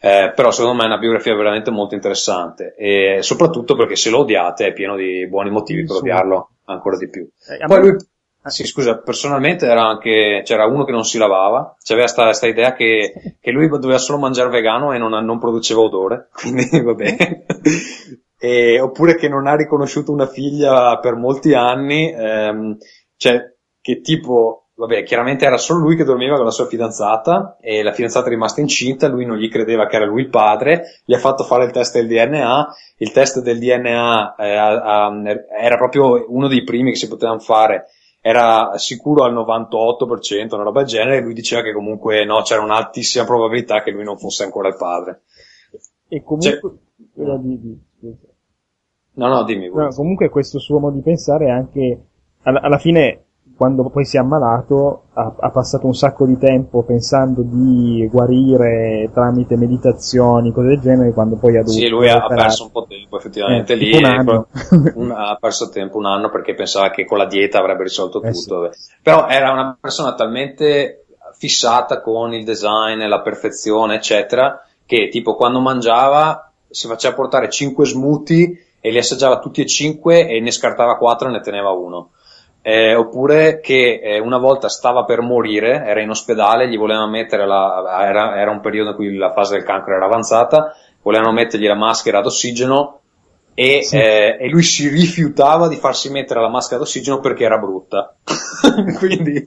Eh, però secondo me è una biografia veramente molto interessante e soprattutto perché se lo odiate è pieno di buoni motivi per odiarlo ancora di più. Eh, poi lui sì, scusa, personalmente era anche, c'era uno che non si lavava, c'aveva sta, sta idea che, che, lui doveva solo mangiare vegano e non, non produceva odore, quindi vabbè e, oppure che non ha riconosciuto una figlia per molti anni, ehm, cioè che tipo, vabbè, chiaramente era solo lui che dormiva con la sua fidanzata e la fidanzata è rimasta incinta, lui non gli credeva che era lui il padre, gli ha fatto fare il test del DNA, il test del DNA eh, a, a, era proprio uno dei primi che si potevano fare era sicuro al 98%, una roba del genere, e lui diceva che comunque no, c'era un'altissima probabilità che lui non fosse ancora il padre. E comunque, cioè, No, no, dimmi. No, comunque questo suo modo di pensare è anche, alla, alla fine, quando poi si è ammalato, ha, ha, passato un sacco di tempo pensando di guarire tramite meditazioni, cose del genere, quando poi ha dovuto... Sì, lui ha perso un po' di tempo effettivamente eh, lì, un anno. un, ha perso tempo un anno perché pensava che con la dieta avrebbe risolto eh, tutto. Sì. Però era una persona talmente fissata con il design, la perfezione, eccetera, che tipo quando mangiava si faceva portare 5 smoothie e li assaggiava tutti e cinque e ne scartava quattro e ne teneva uno. Eh, oppure che eh, una volta stava per morire, era in ospedale, gli volevano mettere la, era, era un periodo in cui la fase del cancro era avanzata, volevano mettergli la maschera d'ossigeno e, sì. eh, e, lui si rifiutava di farsi mettere la maschera d'ossigeno perché era brutta. Quindi,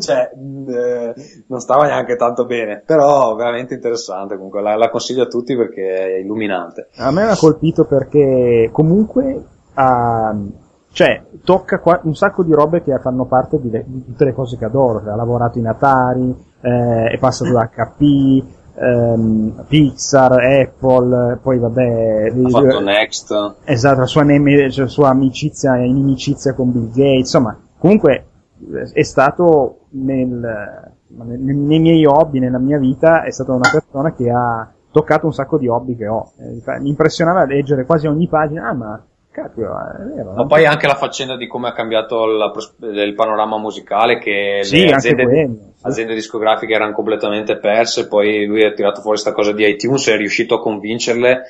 cioè, eh, non stava neanche tanto bene, però veramente interessante comunque, la, la, consiglio a tutti perché è illuminante. A me ha colpito perché comunque ha, cioè, tocca qua, un sacco di robe che fanno parte di, di, tutte le cose che adoro, ha lavorato in Atari, eh, è passato da HP, ehm, Pixar, Apple, poi vabbè... Ha fatto Next. Esatto, la sua, neme, cioè, sua amicizia, inimicizia con Bill Gates, insomma, comunque è stato nel, nei miei hobby, nella mia vita, è stata una persona che ha toccato un sacco di hobby che ho. Eh, mi impressionava leggere quasi ogni pagina, ah ma Cazzo, è vero. Ma poi anche la faccenda di come ha cambiato la il panorama musicale, che Sì, le aziende, quello. aziende discografiche erano completamente perse, poi lui ha tirato fuori questa cosa di iTunes e è riuscito a convincerle,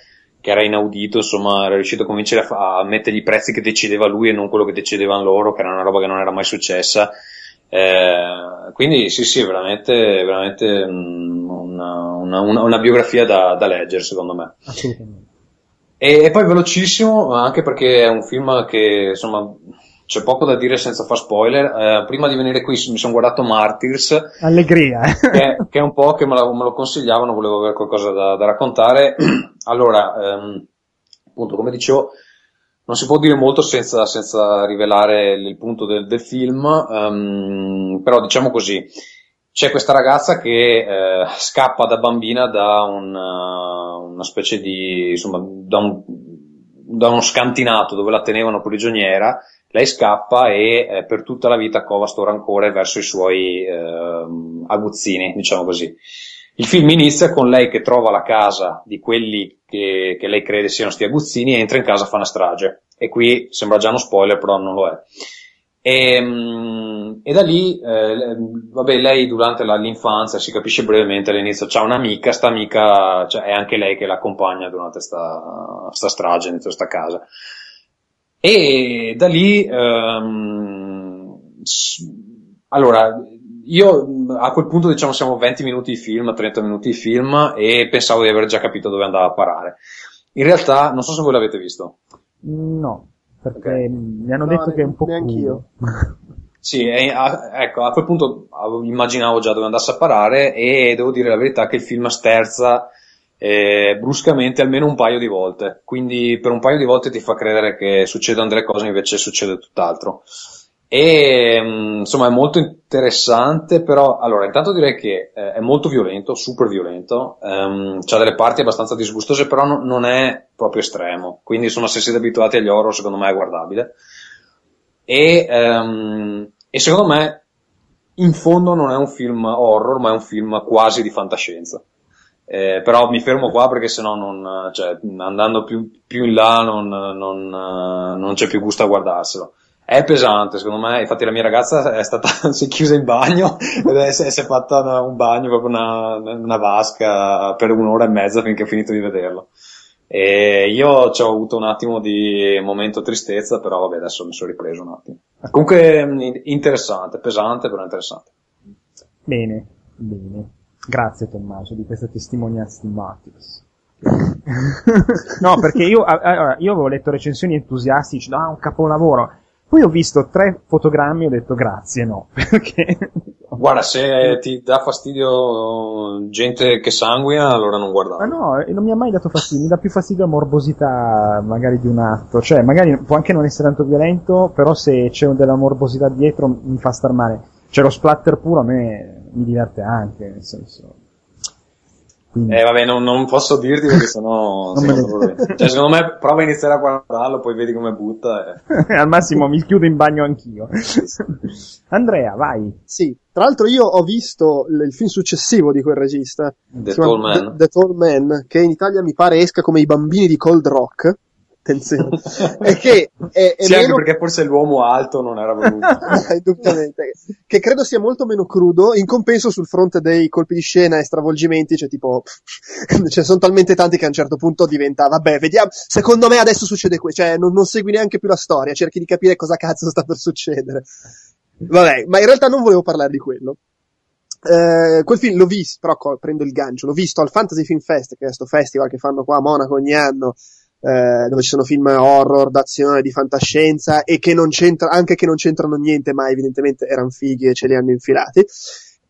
che era inaudito, insomma, era riuscito a convincerle a, a mettere i prezzi che decideva lui e non quello che decidevano loro, che era una roba che non era mai successa. Eh, quindi sì, sì, veramente, veramente mm, una, una- una- una biografia da, da leggere, secondo me. Assolutamente. E, e poi velocissimo, anche perché è un film che insomma c'è poco da dire senza far spoiler. Eh, prima di venire qui mi sono guardato Martyrs, Allegria, eh. che, che è un po' che me, la- me lo consigliavano, volevo avere qualcosa da, da raccontare. allora, ehm, appunto, come dicevo, non si può dire molto senza, senza rivelare il punto del, del film, ehm, però diciamo così, c'è questa ragazza che eh, scappa da bambina da un, eh, una specie di, insomma, da, un, da uno scantinato dove la tenevano prigioniera, lei scappa e eh, per tutta la vita cova sto rancore verso i suoi ehm, aguzzini, diciamo così. Il film inizia con lei che trova la casa di quelli che, che lei crede siano sti aguzzini e entra in casa a fare una strage. E qui sembra già uno spoiler, però non lo è. E, mm, e da lì, eh, vabbè, lei durante la- l'infanzia, si capisce brevemente all'inizio, c'ha un'amica, sta amica, cioè, è anche lei che l'accompagna durante sta, sta strage dentro sta casa. E da lì, ehm, allora, io a quel punto diciamo siamo 20 minuti di film, 30 minuti di film e pensavo di aver già capito dove andava a parare. In realtà, non so se voi l'avete visto. No, perché Ok. mi hanno No, detto che è un po' neanch'io. Sì, e a- ecco, a quel punto avevo- immaginavo già dove andasse a parare e devo dire la verità che il film sterza eh, bruscamente almeno un paio di volte. Quindi per un paio di volte ti fa credere che succedono delle cose invece succede tutt'altro. E mh, insomma è molto interessante, però allora intanto direi che eh, è molto violento, super violento, ehm, c'ha delle parti abbastanza disgustose, però no- non è proprio estremo. Quindi insomma se siete abituati agli horror secondo me è guardabile. E, ehm, e secondo me in fondo non è un film horror, ma è un film quasi di fantascienza. Eh, però mi fermo qua perché sennò non, cioè, andando più, più in là non, non, non c'è più gusto a guardarselo. È pesante, secondo me, infatti la mia ragazza è stata, si è chiusa in bagno ed è, si è fatta una- un bagno, proprio una, una vasca per un'ora e mezza finché ho finito di vederlo. E io ci ho avuto un attimo di momento tristezza, però vabbè, adesso mi sono ripreso un attimo. Comunque interessante, pesante, però interessante. Bene, bene. Grazie Tommaso di questa testimonianza di Martyrs. no, perché io, allora, io avevo letto recensioni entusiastiche, no, un capolavoro. Poi ho visto tre fotogrammi e ho detto grazie, no, perché... Guarda, se ti dà fastidio gente che sanguina, allora non Ma guardare. no, e non mi ha mai dato fastidio, mi dà più fastidio la morbosità magari di un atto, cioè magari può anche non essere tanto violento, però se c'è della morbosità dietro mi fa star male. Cioè lo splatter puro a me mi diverte anche, nel senso... Quindi... Eh vabbè, non, non posso dirti perché sennò... Non me cioè, secondo me prova a iniziare a guardarlo, poi vedi come butta. E... Al massimo mi chiudo in bagno anch'io. Andrea, vai. Sì, tra l'altro io ho visto l- il film successivo di quel regista, The Tall Man. The, The Tall Man, che in Italia mi pare esca come i bambini di Cold Rock. Attenzione. e che è, è sì, anche meno perché forse l'uomo alto non era voluto. indubbiamente, che credo sia molto meno crudo, in compenso sul fronte dei colpi di scena e stravolgimenti, cioè tipo, ce sono talmente tanti che a un certo punto diventa, vabbè, vediamo, secondo me adesso succede questo, cioè non, non segui neanche più la storia, cerchi di capire cosa cazzo sta per succedere. Vabbè, ma in realtà non volevo parlare di quello. Eh, quel film l'ho visto, però prendo il gancio, l'ho visto al Fantasy Film Fest, che è questo festival che fanno qua a Monaco ogni anno, eh, dove ci sono film horror, d'azione, di fantascienza e che non c'entra, anche che non c'entrano niente, ma evidentemente erano fighi e ce li hanno infilati.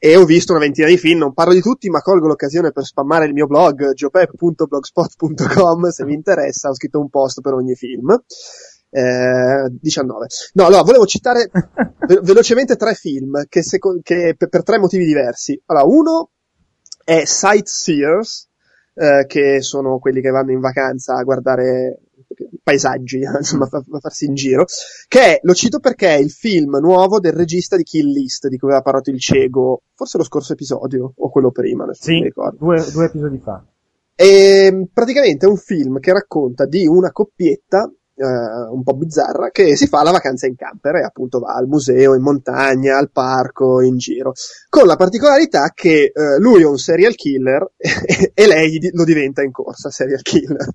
E ho visto una ventina di film, non parlo di tutti, ma colgo l'occasione per spammare il mio blog, giopep.blogspot.com, se vi interessa, ho scritto un post per ogni film. Eh, 19. No, allora, volevo citare ve- velocemente tre film che, seco- che per, per tre motivi diversi. Allora, uno è Sightseers, eh, che sono quelli che vanno in vacanza a guardare paesaggi, insomma, a, farsi in giro, che è, lo cito perché è il film nuovo del regista di Kill List, di cui aveva parlato il cieco, forse lo scorso episodio, o quello prima, adesso non mi Sì, ricordo. due, due episodi fa. E praticamente è un film che racconta di una coppietta un po' bizzarra, che si fa la vacanza in camper e appunto va al museo, in montagna, al parco, in giro, con la particolarità che eh, lui è un serial killer e lei lo diventa in corsa serial killer.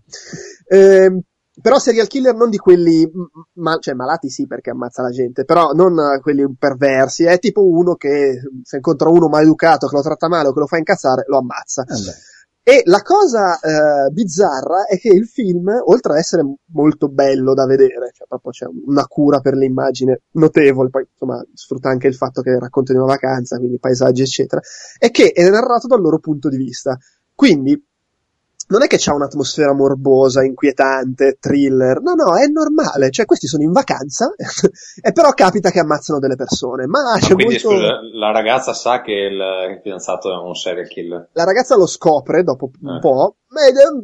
Eh, però serial killer non di quelli, ma, cioè malati sì perché ammazza la gente, però non quelli perversi, è tipo uno che se incontra uno maleducato che lo tratta male o che lo fa incazzare, lo ammazza. Eh e la cosa eh, bizzarra è che il film, oltre ad essere molto bello da vedere, cioè proprio c'è una cura per l'immagine notevole, poi insomma sfrutta anche il fatto che racconta di una vacanza, quindi paesaggi eccetera, è che è narrato dal loro punto di vista. Quindi non è che c'ha un'atmosfera morbosa, inquietante, thriller, no, no, è normale, cioè questi sono in vacanza e però capita che ammazzano delle persone, ma no, c'è quindi, molto... scusa, la ragazza sa che il fidanzato è un serial killer. La ragazza lo scopre dopo un Eh. po', ma-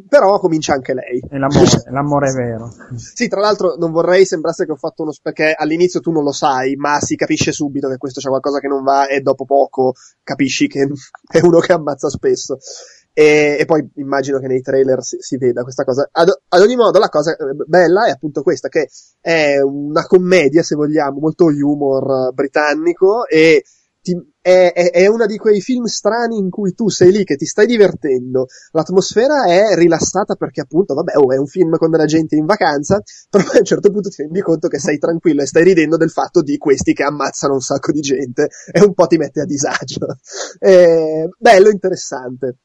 però comincia anche lei. È l'amore, l'amore è vero. Sì, tra l'altro non vorrei sembrasse che ho fatto uno perché all'inizio tu non lo sai, ma si capisce subito che questo c'è qualcosa che non va e dopo poco capisci che è uno che ammazza spesso. E, e poi immagino che nei trailer si, si veda questa cosa. Ad, ad ogni modo, la cosa eh, bella è appunto questa, che è una commedia, se vogliamo, molto humor eh, britannico e ti- è, è, è una di quei film strani in cui tu sei lì che ti stai divertendo, l'atmosfera è rilassata perché appunto, vabbè, oh, è un film con della gente in vacanza, però a un certo punto ti rendi conto che sei tranquillo e stai ridendo del fatto di questi che ammazzano un sacco di gente e un po' ti mette a disagio. Eh, bello, interessante.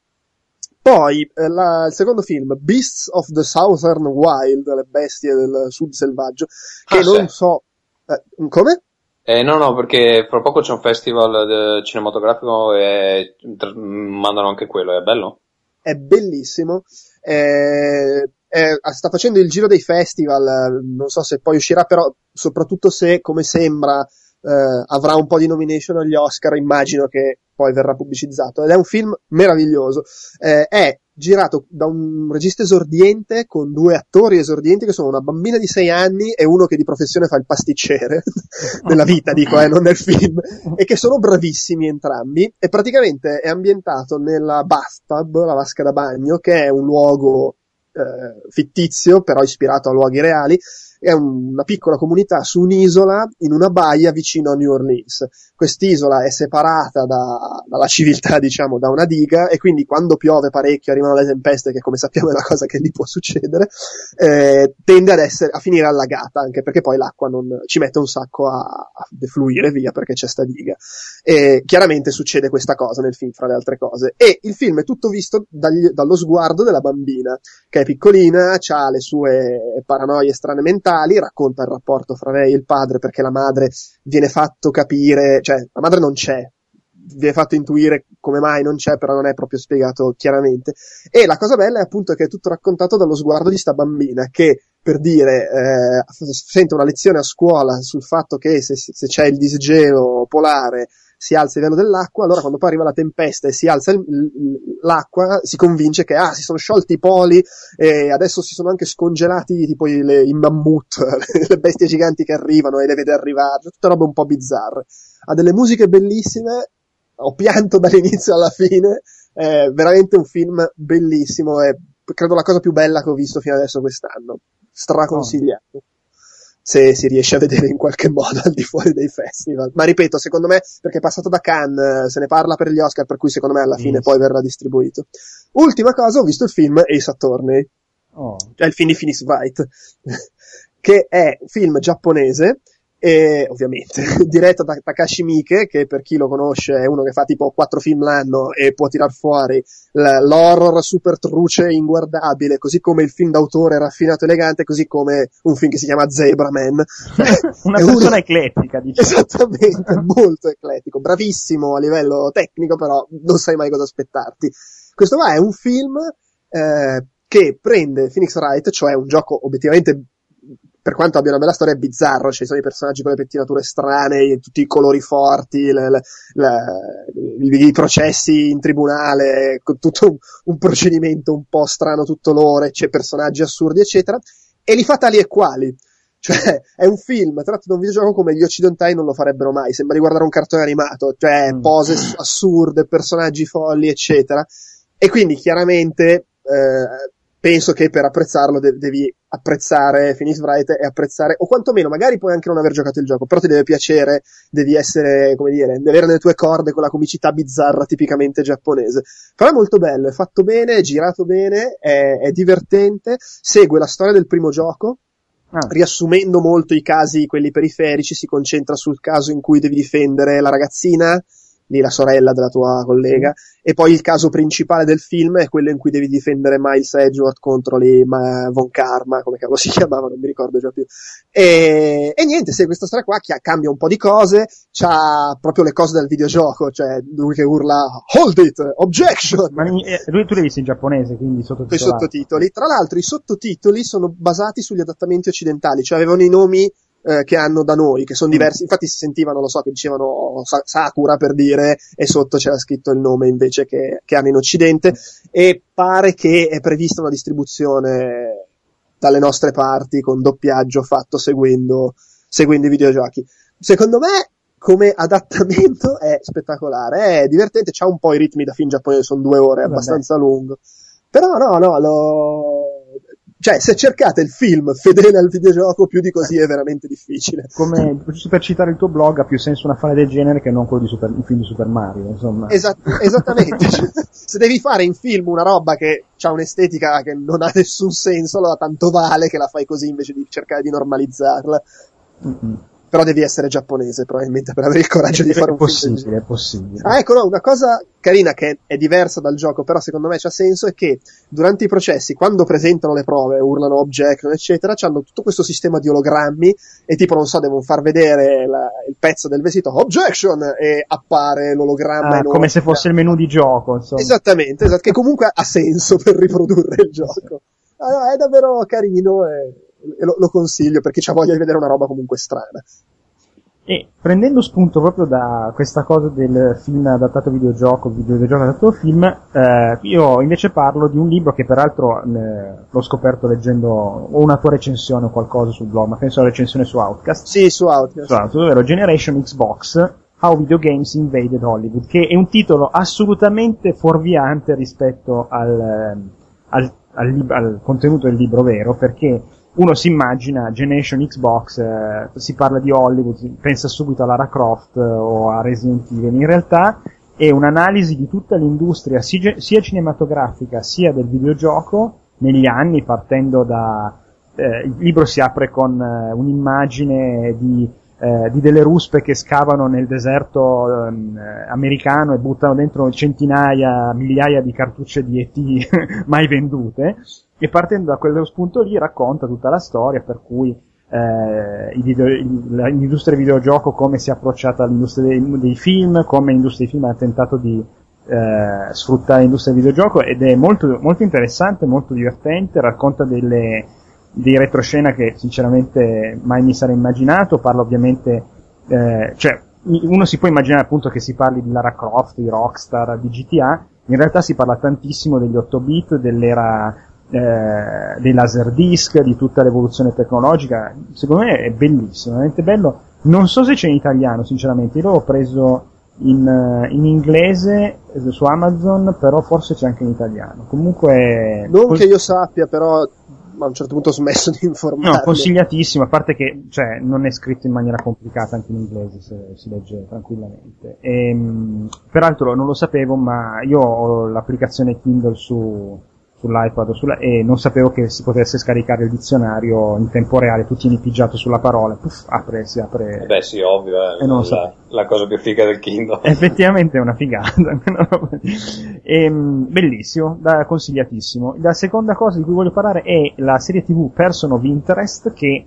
Poi eh, la- il secondo film, Beasts of the Southern Wild, le bestie del sud selvaggio, che Ah, non sì. so... eh, come? Eh, no, no, perché fra poco c'è un festival de- cinematografico e tr- mandano anche quello, è bello? è bellissimo. Eh, eh, sta facendo il giro dei festival, eh, non so se poi uscirà, però soprattutto se, come sembra, eh, avrà un po' di nomination agli Oscar, immagino che poi verrà pubblicizzato. Ed è un film meraviglioso. Eh, è girato da un regista esordiente con due attori esordienti che sono una bambina di 6 anni e uno che di professione fa il pasticcere nella vita, dico, eh, non nel film, e che sono bravissimi entrambi. E praticamente è ambientato nella bathtub, la vasca da bagno, che è un luogo eh, fittizio, però ispirato a luoghi reali. È un- una piccola comunità su un'isola in una baia vicino a New Orleans. Quest'isola è separata da- dalla civiltà, diciamo, da una diga e quindi quando piove parecchio, arrivano le tempeste, che come sappiamo è una cosa che lì può succedere, eh, tende ad essere, a finire allagata, anche perché poi l'acqua non, ci mette un sacco a, a defluire via perché c'è sta diga. E chiaramente succede questa cosa nel film, fra le altre cose. E il film è tutto visto dagli- dallo sguardo della bambina, che è piccolina, ha le sue paranoie strane mentali, racconta il rapporto fra lei e il padre perché la madre viene fatto capire, cioè la madre non c'è, viene fatto intuire come mai non c'è, però non è proprio spiegato chiaramente. E la cosa bella è appunto che è tutto raccontato dallo sguardo di sta bambina che per dire eh, sente una lezione a scuola sul fatto che se, se c'è il disgelo polare si alza il livello dell'acqua, allora quando poi arriva la tempesta e si alza il- l'acqua, si convince che ah, si sono sciolti i poli e adesso si sono anche scongelati tipo i, le- i mammut, le bestie giganti che arrivano e le vede arrivare, tutte robe un po' bizzarre. Ha delle musiche bellissime, ho pianto dall'inizio alla fine, è veramente un film bellissimo, è credo la cosa più bella che ho visto fino adesso quest'anno, straconsigliato. Se si riesce a vedere in qualche modo al di fuori dei festival. Ma ripeto, secondo me, perché è passato da Cannes, eh, se ne parla per gli Oscar, per cui secondo me alla fine Mm. poi verrà distribuito. Ultima cosa, ho visto il film Ace Attorney Oh. cioè il film di Phoenix Wright, che è un film giapponese, e ovviamente diretto da Takashi Miike, che per chi lo conosce è uno che fa tipo quattro film l'anno e può tirar fuori l'horror super truce inguardabile, così come il film d'autore raffinato e elegante, così come un film che si chiama Zebra Man. Una È uno- persona eclettica, diciamo. Esattamente, molto ecletico, bravissimo a livello tecnico, però non sai mai cosa aspettarti. Questo qua è un film eh, che prende Phoenix Wright, cioè un gioco obiettivamente, per quanto abbia una bella storia, è bizzarro, ci sono i personaggi con le pettinature strane, tutti i colori forti, le- le- le- i, processi in tribunale, con tutto un, un procedimento un po' strano, tutto loro, c'è personaggi assurdi, eccetera, e li fa tali e quali. Cioè, è un film tratto da un videogioco come gli occidentali non lo farebbero mai. Sembra di guardare un cartone animato, cioè Mm. pose assurde, personaggi folli, eccetera. E quindi chiaramente eh, penso che per apprezzarlo de- devi apprezzare Phoenix Wright e apprezzare, o quantomeno magari puoi anche non aver giocato il gioco, però ti deve piacere, devi essere, come dire, devi avere le tue corde con la comicità bizzarra tipicamente giapponese. Però è molto bello, è fatto bene, è girato bene, è, è divertente, segue la storia del primo gioco, Ah. riassumendo molto i casi, quelli periferici, si concentra sul caso in cui devi difendere la ragazzina, lì la sorella della tua collega, e poi il caso principale del film è quello in cui devi difendere Miles Edgeworth contro le ma, Von Karma, come cavolo si chiamava, non mi ricordo già più. E, e niente, se questa storia qua cambia un po' di cose, c'ha proprio le cose del videogioco, cioè lui che urla Hold it! Objection! Ma eh, lui tu l'hai visto in giapponese, quindi. I sottotitoli. Tra l'altro i sottotitoli sono basati sugli adattamenti occidentali, cioè avevano i nomi eh, che hanno da noi, che sono mm. diversi. Infatti si sentivano, lo so, che dicevano Sakura per dire, e sotto c'era scritto il nome invece che, che hanno in Occidente. E pare che è prevista una distribuzione dalle nostre parti con doppiaggio fatto seguendo, seguendo i videogiochi. Secondo me, come adattamento è spettacolare, è divertente, c'ha un po' i ritmi da film giapponese, sono due ore, è abbastanza lungo. Però no, no, lo, cioè, se cercate il film fedele al videogioco, più di così è veramente difficile. Come, per citare il tuo blog, ha più senso un affare del genere che non quello di Super, un film di Super Mario, insomma. Esat- esattamente. se devi fare in film una roba che ha un'estetica che non ha nessun senso, allora tanto vale che la fai così invece di cercare di normalizzarla. Mm-hmm però devi essere giapponese probabilmente per avere il coraggio di fare un possibile, film. È possibile, Ah, ecco, no, una cosa carina che è diversa dal gioco, però secondo me c'ha senso, è che durante i processi, quando presentano le prove, urlano objection, eccetera, hanno tutto questo sistema di ologrammi e tipo, non so, devono far vedere la, il pezzo del vestito, objection, e appare l'ologramma. Ah, come se fosse il menu di gioco, insomma. Esattamente, esatto, che comunque ha senso per riprodurre il gioco. Allora, è davvero carino e e lo, lo consiglio per chi ha voglia di vedere una roba comunque strana. E prendendo spunto proprio da questa cosa del film adattato videogioco, videogioco adattato film, eh, io invece parlo di un libro che peraltro eh, l'ho scoperto leggendo o una tua recensione o qualcosa sul blog, ma penso alla recensione su Outcast. Sì, su Outcast. Su Outcast, ovvero Generation Xbox, How Video Games Invaded Hollywood, che è un titolo assolutamente fuorviante rispetto al, eh, al, al, al contenuto del libro vero, perché uno si immagina Generation Xbox, eh, si parla di Hollywood, pensa subito a Lara Croft eh, o a Resident Evil. In realtà è un'analisi di tutta l'industria sia cinematografica sia del videogioco negli anni, partendo da... Eh, il libro si apre con eh, un'immagine di, eh, di, delle ruspe che scavano nel deserto ehm, americano e buttano dentro centinaia, migliaia di cartucce di ET mai vendute e partendo da quello spunto lì racconta tutta la storia per cui eh, video, l'industria del videogioco come si è approcciata all'industria dei, dei, film, come l'industria dei film ha tentato di eh, sfruttare l'industria del videogioco ed è molto, molto interessante, molto divertente, racconta delle, dei retroscena che sinceramente mai mi sarei immaginato, parla ovviamente, eh, cioè uno si può immaginare appunto che si parli di Lara Croft, di Rockstar, di GTA, in realtà si parla tantissimo degli 8 bit, dell'era eh, dei laser disc, di tutta l'evoluzione tecnologica. Secondo me è bellissimo, veramente bello. Non so se c'è in italiano, sinceramente. Io l'ho preso in, eh, in, inglese eh, su Amazon, però forse c'è anche in italiano. Comunque. Non cos- che io sappia, però a un certo punto ho smesso di informarmi. No, consigliatissimo, a parte che cioè, non è scritto in maniera complicata anche in inglese, se si legge tranquillamente. E, ehm, peraltro non lo sapevo, ma io ho l'applicazione Kindle su, sull'iPad sulla, e non sapevo che si potesse scaricare il dizionario in tempo reale, tu tieni pigiato sulla parola, puff, apre, si apre. Eh beh sì, ovvio, è la, so. la, cosa più figa del Kindle. Effettivamente è una figata. e, ehm, bellissimo, da, consigliatissimo. La seconda cosa di cui voglio parlare è la serie TV Person of Interest che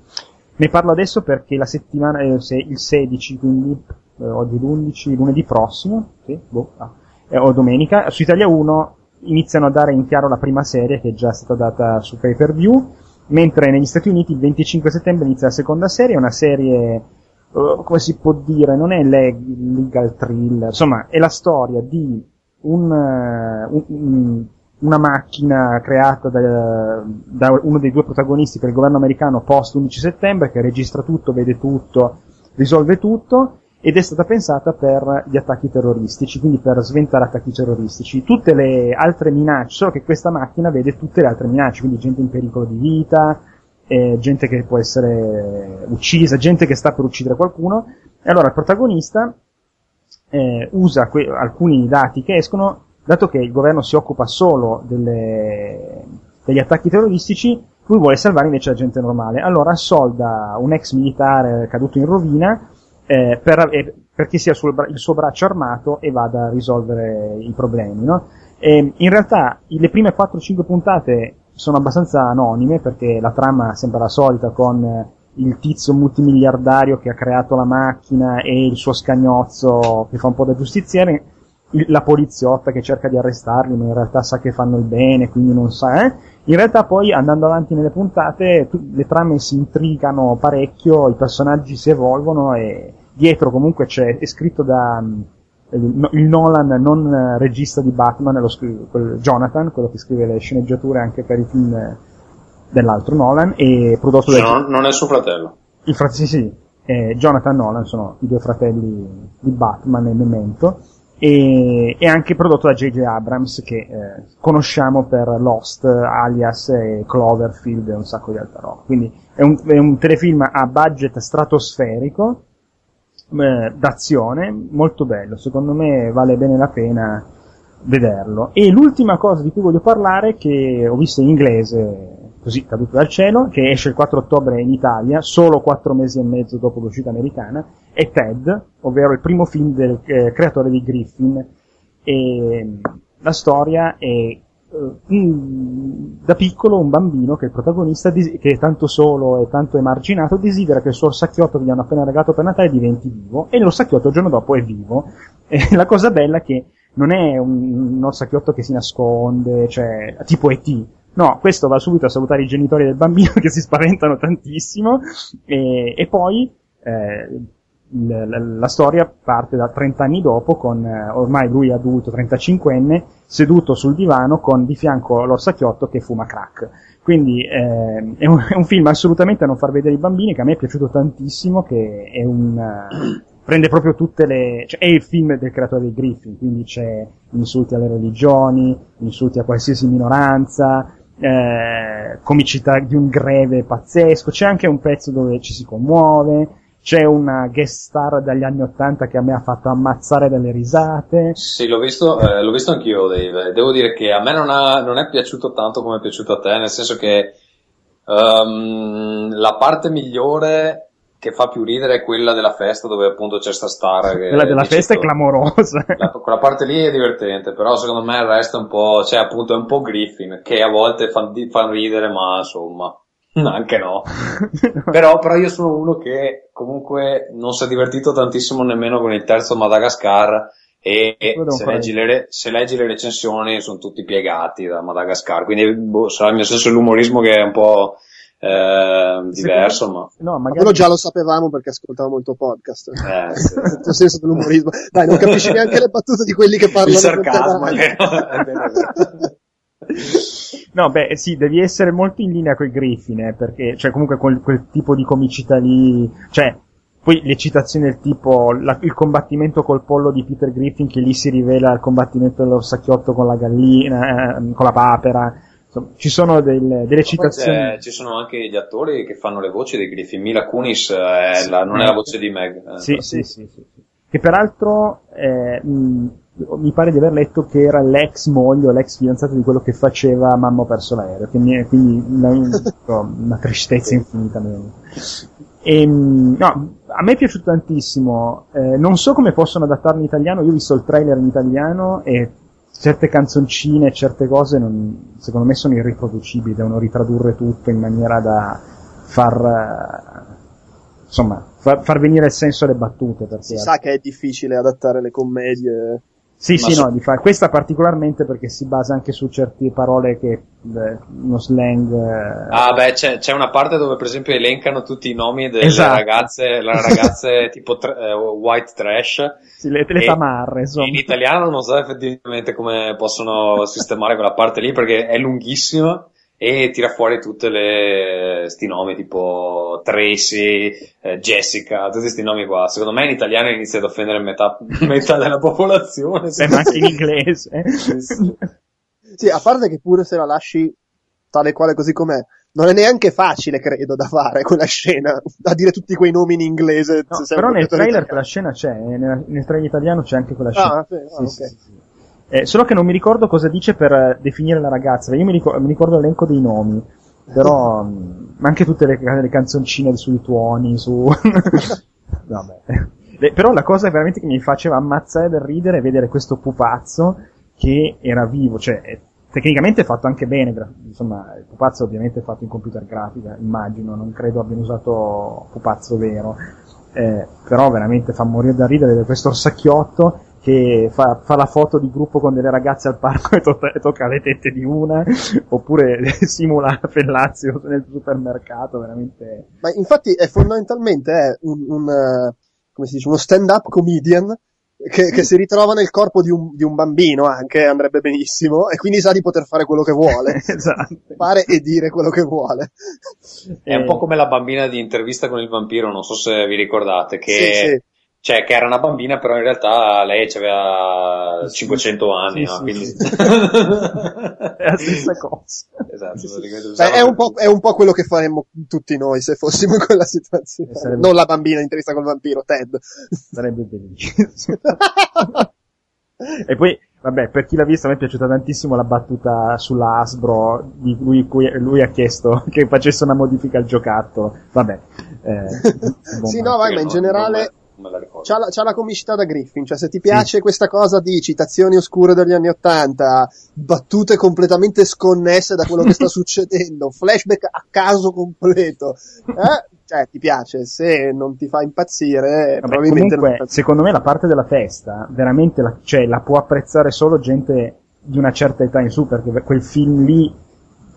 ne parlo adesso perché la settimana, eh, il 16, quindi eh, oggi l'11, lunedì prossimo, sì, boh, ah, eh, o domenica, su Italia 1 iniziano a dare in chiaro la prima serie che è già stata data su pay per view, mentre negli Stati Uniti il 25 settembre inizia la seconda serie, una serie, uh, come si può dire, non è leg- legal thriller, insomma è la storia di un, uh, un, una macchina creata da, da, uno dei due protagonisti per il governo americano post 11 settembre che registra tutto, vede tutto, risolve tutto ed è stata pensata per gli attacchi terroristici, quindi per sventare attacchi terroristici. Tutte le altre minacce, solo che questa macchina vede tutte le altre minacce, quindi gente in pericolo di vita, eh, gente che può essere uccisa, gente che sta per uccidere qualcuno, e allora il protagonista eh, usa que- alcuni dati che escono, dato che il governo si occupa solo delle, degli attacchi terroristici, lui vuole salvare invece la gente normale. Allora assolda un ex militare caduto in rovina eh, per, eh, perché sia sul, il suo braccio armato e vada a risolvere i problemi. No? E in realtà le prime 4-5 puntate sono abbastanza anonime perché la trama sembra la solita con eh, il tizio multimiliardario che ha creato la macchina e il suo scagnozzo che fa un po' da giustiziere, la poliziotta che cerca di arrestarli ma in realtà sa che fanno il bene quindi non sa, eh? In realtà poi andando avanti nelle puntate le trame si intrigano parecchio, i personaggi si evolvono e dietro comunque c'è, è scritto da il, il Nolan non regista di Batman, lo scri- quel Jonathan, quello che scrive le sceneggiature anche per i film dell'altro Nolan, e prodotto Cioè, da... non, non è suo fratello. Il frate, sì, sì, eh, Jonathan Nolan sono i due fratelli di Batman e Memento, e, e anche prodotto da J.J. Abrams che eh, conosciamo per Lost, Alias e Cloverfield e un sacco di altra roba. Quindi è un, è un telefilm a budget stratosferico, eh, d'azione, molto bello, secondo me vale bene la pena vederlo. E l'ultima cosa di cui voglio parlare, che ho visto in inglese, così caduto dal cielo, che esce il 4 ottobre in Italia, solo 4 mesi e mezzo dopo l'uscita americana, è Ted, ovvero il primo film del eh, creatore di Griffin. E la storia è eh, un- da piccolo un bambino che è il protagonista, che è tanto solo e tanto emarginato, desidera che il suo sacchiotto che gli hanno appena regalato per Natale diventi vivo e lo sacchiotto il giorno dopo è vivo. E la cosa bella è che non è un, uno sacchiotto che si nasconde, cioè tipo E.T. No, questo va subito a salutare i genitori del bambino che si spaventano tantissimo e, e poi eh, il- la, la storia parte da 30 anni dopo con eh, ormai lui adulto, 35enne, seduto sul divano con di fianco l'orsacchiotto che fuma crack. Quindi eh, è, un, è un film assolutamente a non far vedere i bambini che a me è piaciuto tantissimo, che è un... eh, prende proprio tutte le... cioè è il film del creatore di Griffin, quindi c'è insulti alle religioni, insulti a qualsiasi minoranza, eh, comicità di un greve pazzesco, c'è anche un pezzo dove ci si commuove, c'è una guest star dagli anni 80 che a me ha fatto ammazzare dalle risate. Sì, l'ho visto, eh, l'ho visto anch'io, Dave. Devo dire che a me non, ha- non è piaciuto tanto come è piaciuto a te, nel senso che ehm, la parte migliore che fa più ridere è quella della festa dove appunto c'è sta star. Che Quella della festa è to- clamorosa. La- quella parte lì è divertente, però secondo me il resto è un po', cioè appunto è un po' Griffin, che a volte fa, fa ridere, ma insomma, anche no. però, però io sono uno che comunque non si è divertito tantissimo nemmeno con il terzo Madagascar e, se, leggi le, se leggi le recensioni sono tutti piegati da Madagascar, quindi boh, sarà il mio senso dell'umorismo che è un po' eh, diverso, ma... No, Ma magari... quello già lo sapevamo perché ascoltavamo il tuo podcast. Eh, sì. Il tuo senso dell'umorismo. Dai, non capisci neanche le battute di quelli che parlano. Il sarcasmo, te, è vero. No, beh, sì, devi essere molto in linea con i Griffin, eh, perché, cioè, comunque quel, quel tipo di comicità lì, cioè, poi le citazioni del tipo, la- il combattimento col pollo di Peter Griffin, che lì si rivela il combattimento dello sacchiotto con la gallina, eh, con la papera, insomma, ci sono del- delle c'è- citazioni. ci sono anche gli attori che fanno le voci dei Griffin. Mila Kunis è la- non è la voce di Meg. eh, Sì, sì, sì, sì, sì. Che peraltro, eh, mh, mi pare di aver letto che era l'ex moglie o l'ex fidanzata di quello che faceva Mamma ho perso l'aereo, che mi è- quindi una, una tristezza infinita. E, mh, no, a me è piaciuto tantissimo, eh, non so come possono adattarlo in italiano, io ho visto il trailer in italiano e certe canzoncine, certe cose non- secondo me sono irriproducibili, devono ritradurre tutto in maniera da far, insomma, far, far venire il senso alle battute. Perché Si sa che è difficile adattare le commedie. Sì, sì, so- no, di fa- questa particolarmente perché si basa anche su certe parole che, eh, uno slang, eh, Ah, beh, c'è, c'è una parte dove, per esempio, elencano tutti i nomi delle Esatto. ragazze, le ragazze tipo tra- eh, white trash. sì, le, le tamarre, insomma. In italiano non so effettivamente come possono sistemare quella parte lì perché è lunghissima e tira fuori tutte le sti nomi tipo Tracy, eh, Jessica, tutti questi nomi qua. Secondo me in italiano inizia ad offendere metà, metà della popolazione. Beh, ma anche in inglese. Sì, a parte che pure se la lasci tale quale così com'è, non è neanche facile, credo, da fare quella scena, a dire tutti quei nomi in inglese. No, però nel trailer italiano. quella scena c'è, eh, nel, nel trailer italiano c'è anche quella scena. Ah, sì, ah, Sì, ok. sì, sì. Eh, solo che non mi ricordo cosa dice per eh, definire la ragazza, io mi ricordo, mi ricordo l'elenco dei nomi, però ma anche tutte le, le canzoncine sui tuoni, su... Vabbè. Eh, Però la cosa veramente che mi faceva ammazzare del ridere è vedere questo pupazzo che era vivo, cioè tecnicamente è fatto anche bene, insomma il pupazzo ovviamente è fatto in computer grafica, immagino, non credo abbiano usato pupazzo vero, eh, però veramente fa morire da ridere vedere questo orsacchiotto che fa, fa la foto di gruppo con delle ragazze al parco e, to- e tocca le tette di una, oppure simula Fellazio nel supermercato, veramente... Ma infatti è fondamentalmente è un, un, eh, come si dice, uno stand-up comedian che, che si ritrova nel corpo di un, di un bambino anche, andrebbe benissimo, e quindi sa di poter fare quello che vuole. esatto. Fare e dire quello che vuole. È un Eh, po' come la bambina di intervista con il vampiro, non so se vi ricordate, che, Sì, sì. Cioè, che era una bambina, però in realtà lei aveva 500 anni, Sì, no? sì, Quindi... sì. È la stessa cosa. esatto, Beh, è, un po', è un po' quello che faremmo tutti noi se fossimo in quella situazione. Sarebbe- Non la bambina in intervista col vampiro, Ted. Sarebbe bellissimo. e poi, vabbè, per chi l'ha vista, a me è piaciuta tantissimo la battuta sulla Hasbro di lui, cui lui ha chiesto che facesse una modifica al giocattolo. Vabbè. Eh, sì, no, vai, ma in generale non me- non me la ricordo. c'ha la, c'ha la comicità da Griffin, cioè se ti piace questa cosa di citazioni oscure degli anni Ottanta, battute completamente sconnesse da quello che sta succedendo, flashback a caso completo, eh, cioè ti piace, se non ti fa impazzire, Vabbè, probabilmente comunque, non secondo me la parte della festa, veramente, la, cioè, la può apprezzare solo gente di una certa età in su, perché quel film lì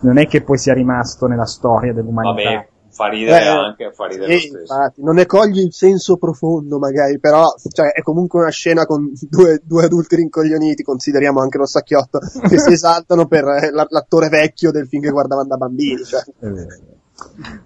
non è che poi sia rimasto nella storia dell'umanità. Vabbè, fa ridere Eh, anche, fa ridere Sì, lo stesso. infatti, non ne cogli il senso profondo magari, però cioè, è comunque una scena con due, due adulti rincoglioniti, consideriamo anche lo sacchiotto, che si esaltano per eh, la- l'attore vecchio del film che guardavano da bambini. Cioè. È vero.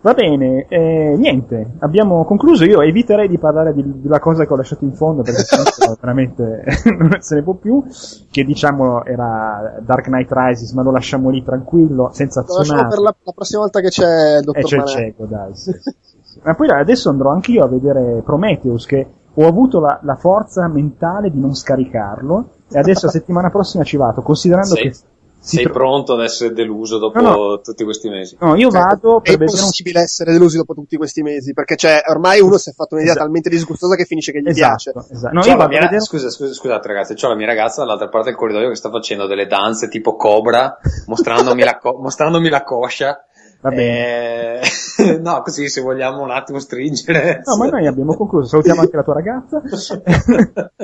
Va bene, eh, niente, abbiamo concluso. Io eviterei di parlare di- della cosa che ho lasciato in fondo perché veramente non se ne può più. Che diciamo era Dark Knight Rises, ma lo lasciamo lì tranquillo, senza Lo azionare. per la, la prossima volta che c'è il E dottor c'è il cieco, dai. sì, sì, sì. Ma poi adesso andrò anch'io a vedere Prometheus, che ho avuto la, la forza mentale di non scaricarlo. E adesso la settimana prossima ci vado, considerando che Sei tro- pronto ad essere deluso dopo No, no. tutti questi mesi? No, io Cioè, vado è per vedere un impossibile essere delusi dopo tutti questi mesi, perché cioè, ormai uno si è fatto un'idea Esatto. talmente disgustosa che finisce che gli Esatto, piace. esatto. No, io mia- vedere... scusa, scusa, scusate ragazzi, c'ho la mia ragazza dall'altra parte del corridoio che sta facendo delle danze tipo cobra, mostrandomi, la, co- mostrandomi la coscia. Va bene. Eh, no, così se vogliamo un attimo stringere. No, ma noi abbiamo concluso. Salutiamo anche la tua ragazza.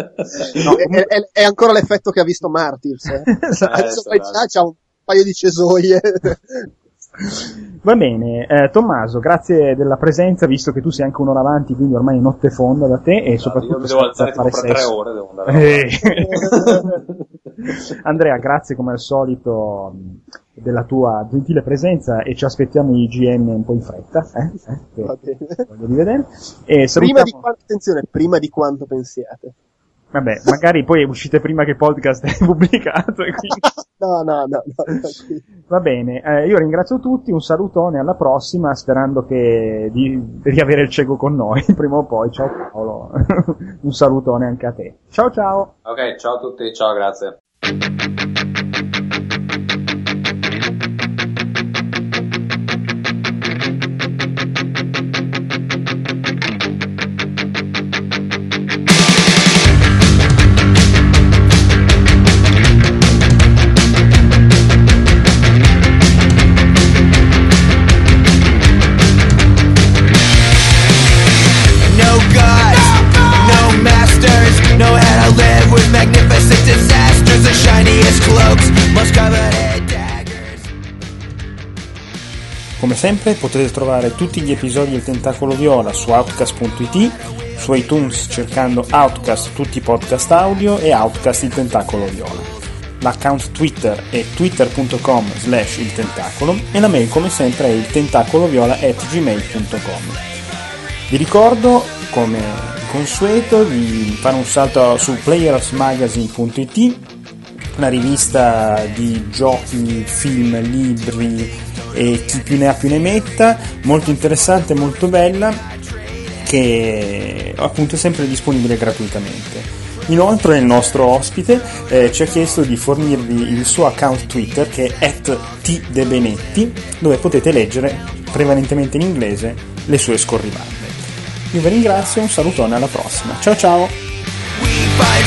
No, è, è- è ancora l'effetto che ha visto Martyrs. Eh. Esatto. Adesso esatto. c'ha un paio di cesoie. Va bene, eh, Tommaso, grazie della presenza, visto che tu sei anche un'ora avanti, quindi ormai è notte fonda da te e Io soprattutto devo alzare per tipo fare fra tre ore, devo andare. Eh. Andrea, grazie come al solito mh, della tua gentile presenza e ci aspettiamo i GM un po' in fretta, eh? Eh, Va bene. voglio rivedere. E Prima di quanto, attenzione, prima di quanto pensiate. Vabbè, magari poi uscite prima che il podcast è pubblicato. e quindi- No, no, no. Va bene, eh, io ringrazio tutti, un salutone alla prossima, sperando che di riavere il cieco con noi prima o poi. Ciao Paolo, un salutone anche a te. Ciao ciao. Ok, ciao a tutti, ciao, grazie. Come sempre potete trovare tutti gli episodi del Tentacolo Viola su outcast.it, su iTunes cercando Outcast tutti i podcast audio e Outcast il Tentacolo Viola. l'account Twitter è twitter.com slash il tentacolo e la mail come sempre è il tentacoloviola at gmail.com. Vi ricordo, come consueto, di fare un salto su playersmagazine.it, una rivista di giochi, film, libri e chi più ne ha più ne metta, molto interessante, molto bella, che appunto è sempre disponibile gratuitamente. Inoltre il nostro ospite eh, ci ha chiesto di fornirvi il suo account Twitter che è tdebenetti, dove potete leggere prevalentemente in inglese le sue scorribande. Io vi ringrazio, un salutone alla prossima. Ciao ciao! We fight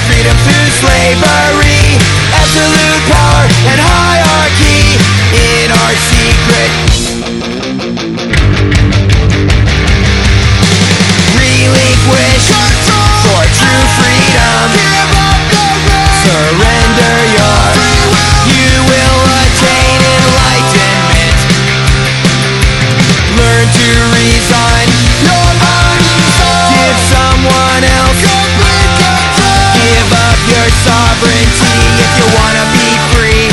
in our secret. Relinquish for true freedom. Surrender your. You will attain enlightenment. Learn to resign. Give someone else. Give up your sovereignty if you wanna be free.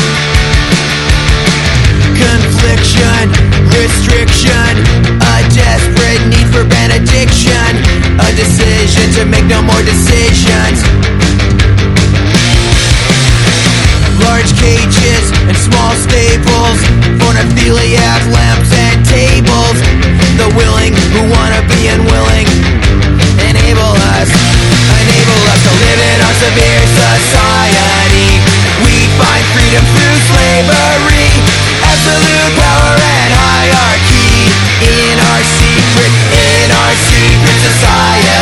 addiction, restriction, a desperate need for benediction, a decision to make no more decisions. Large cages and small staples, phonophiliac lamps and tables, the willing who wanna be unwilling. Enable us, enable us to live in our severe society. We find freedom through slavery absolute hierarchy in our secret, in our secret society.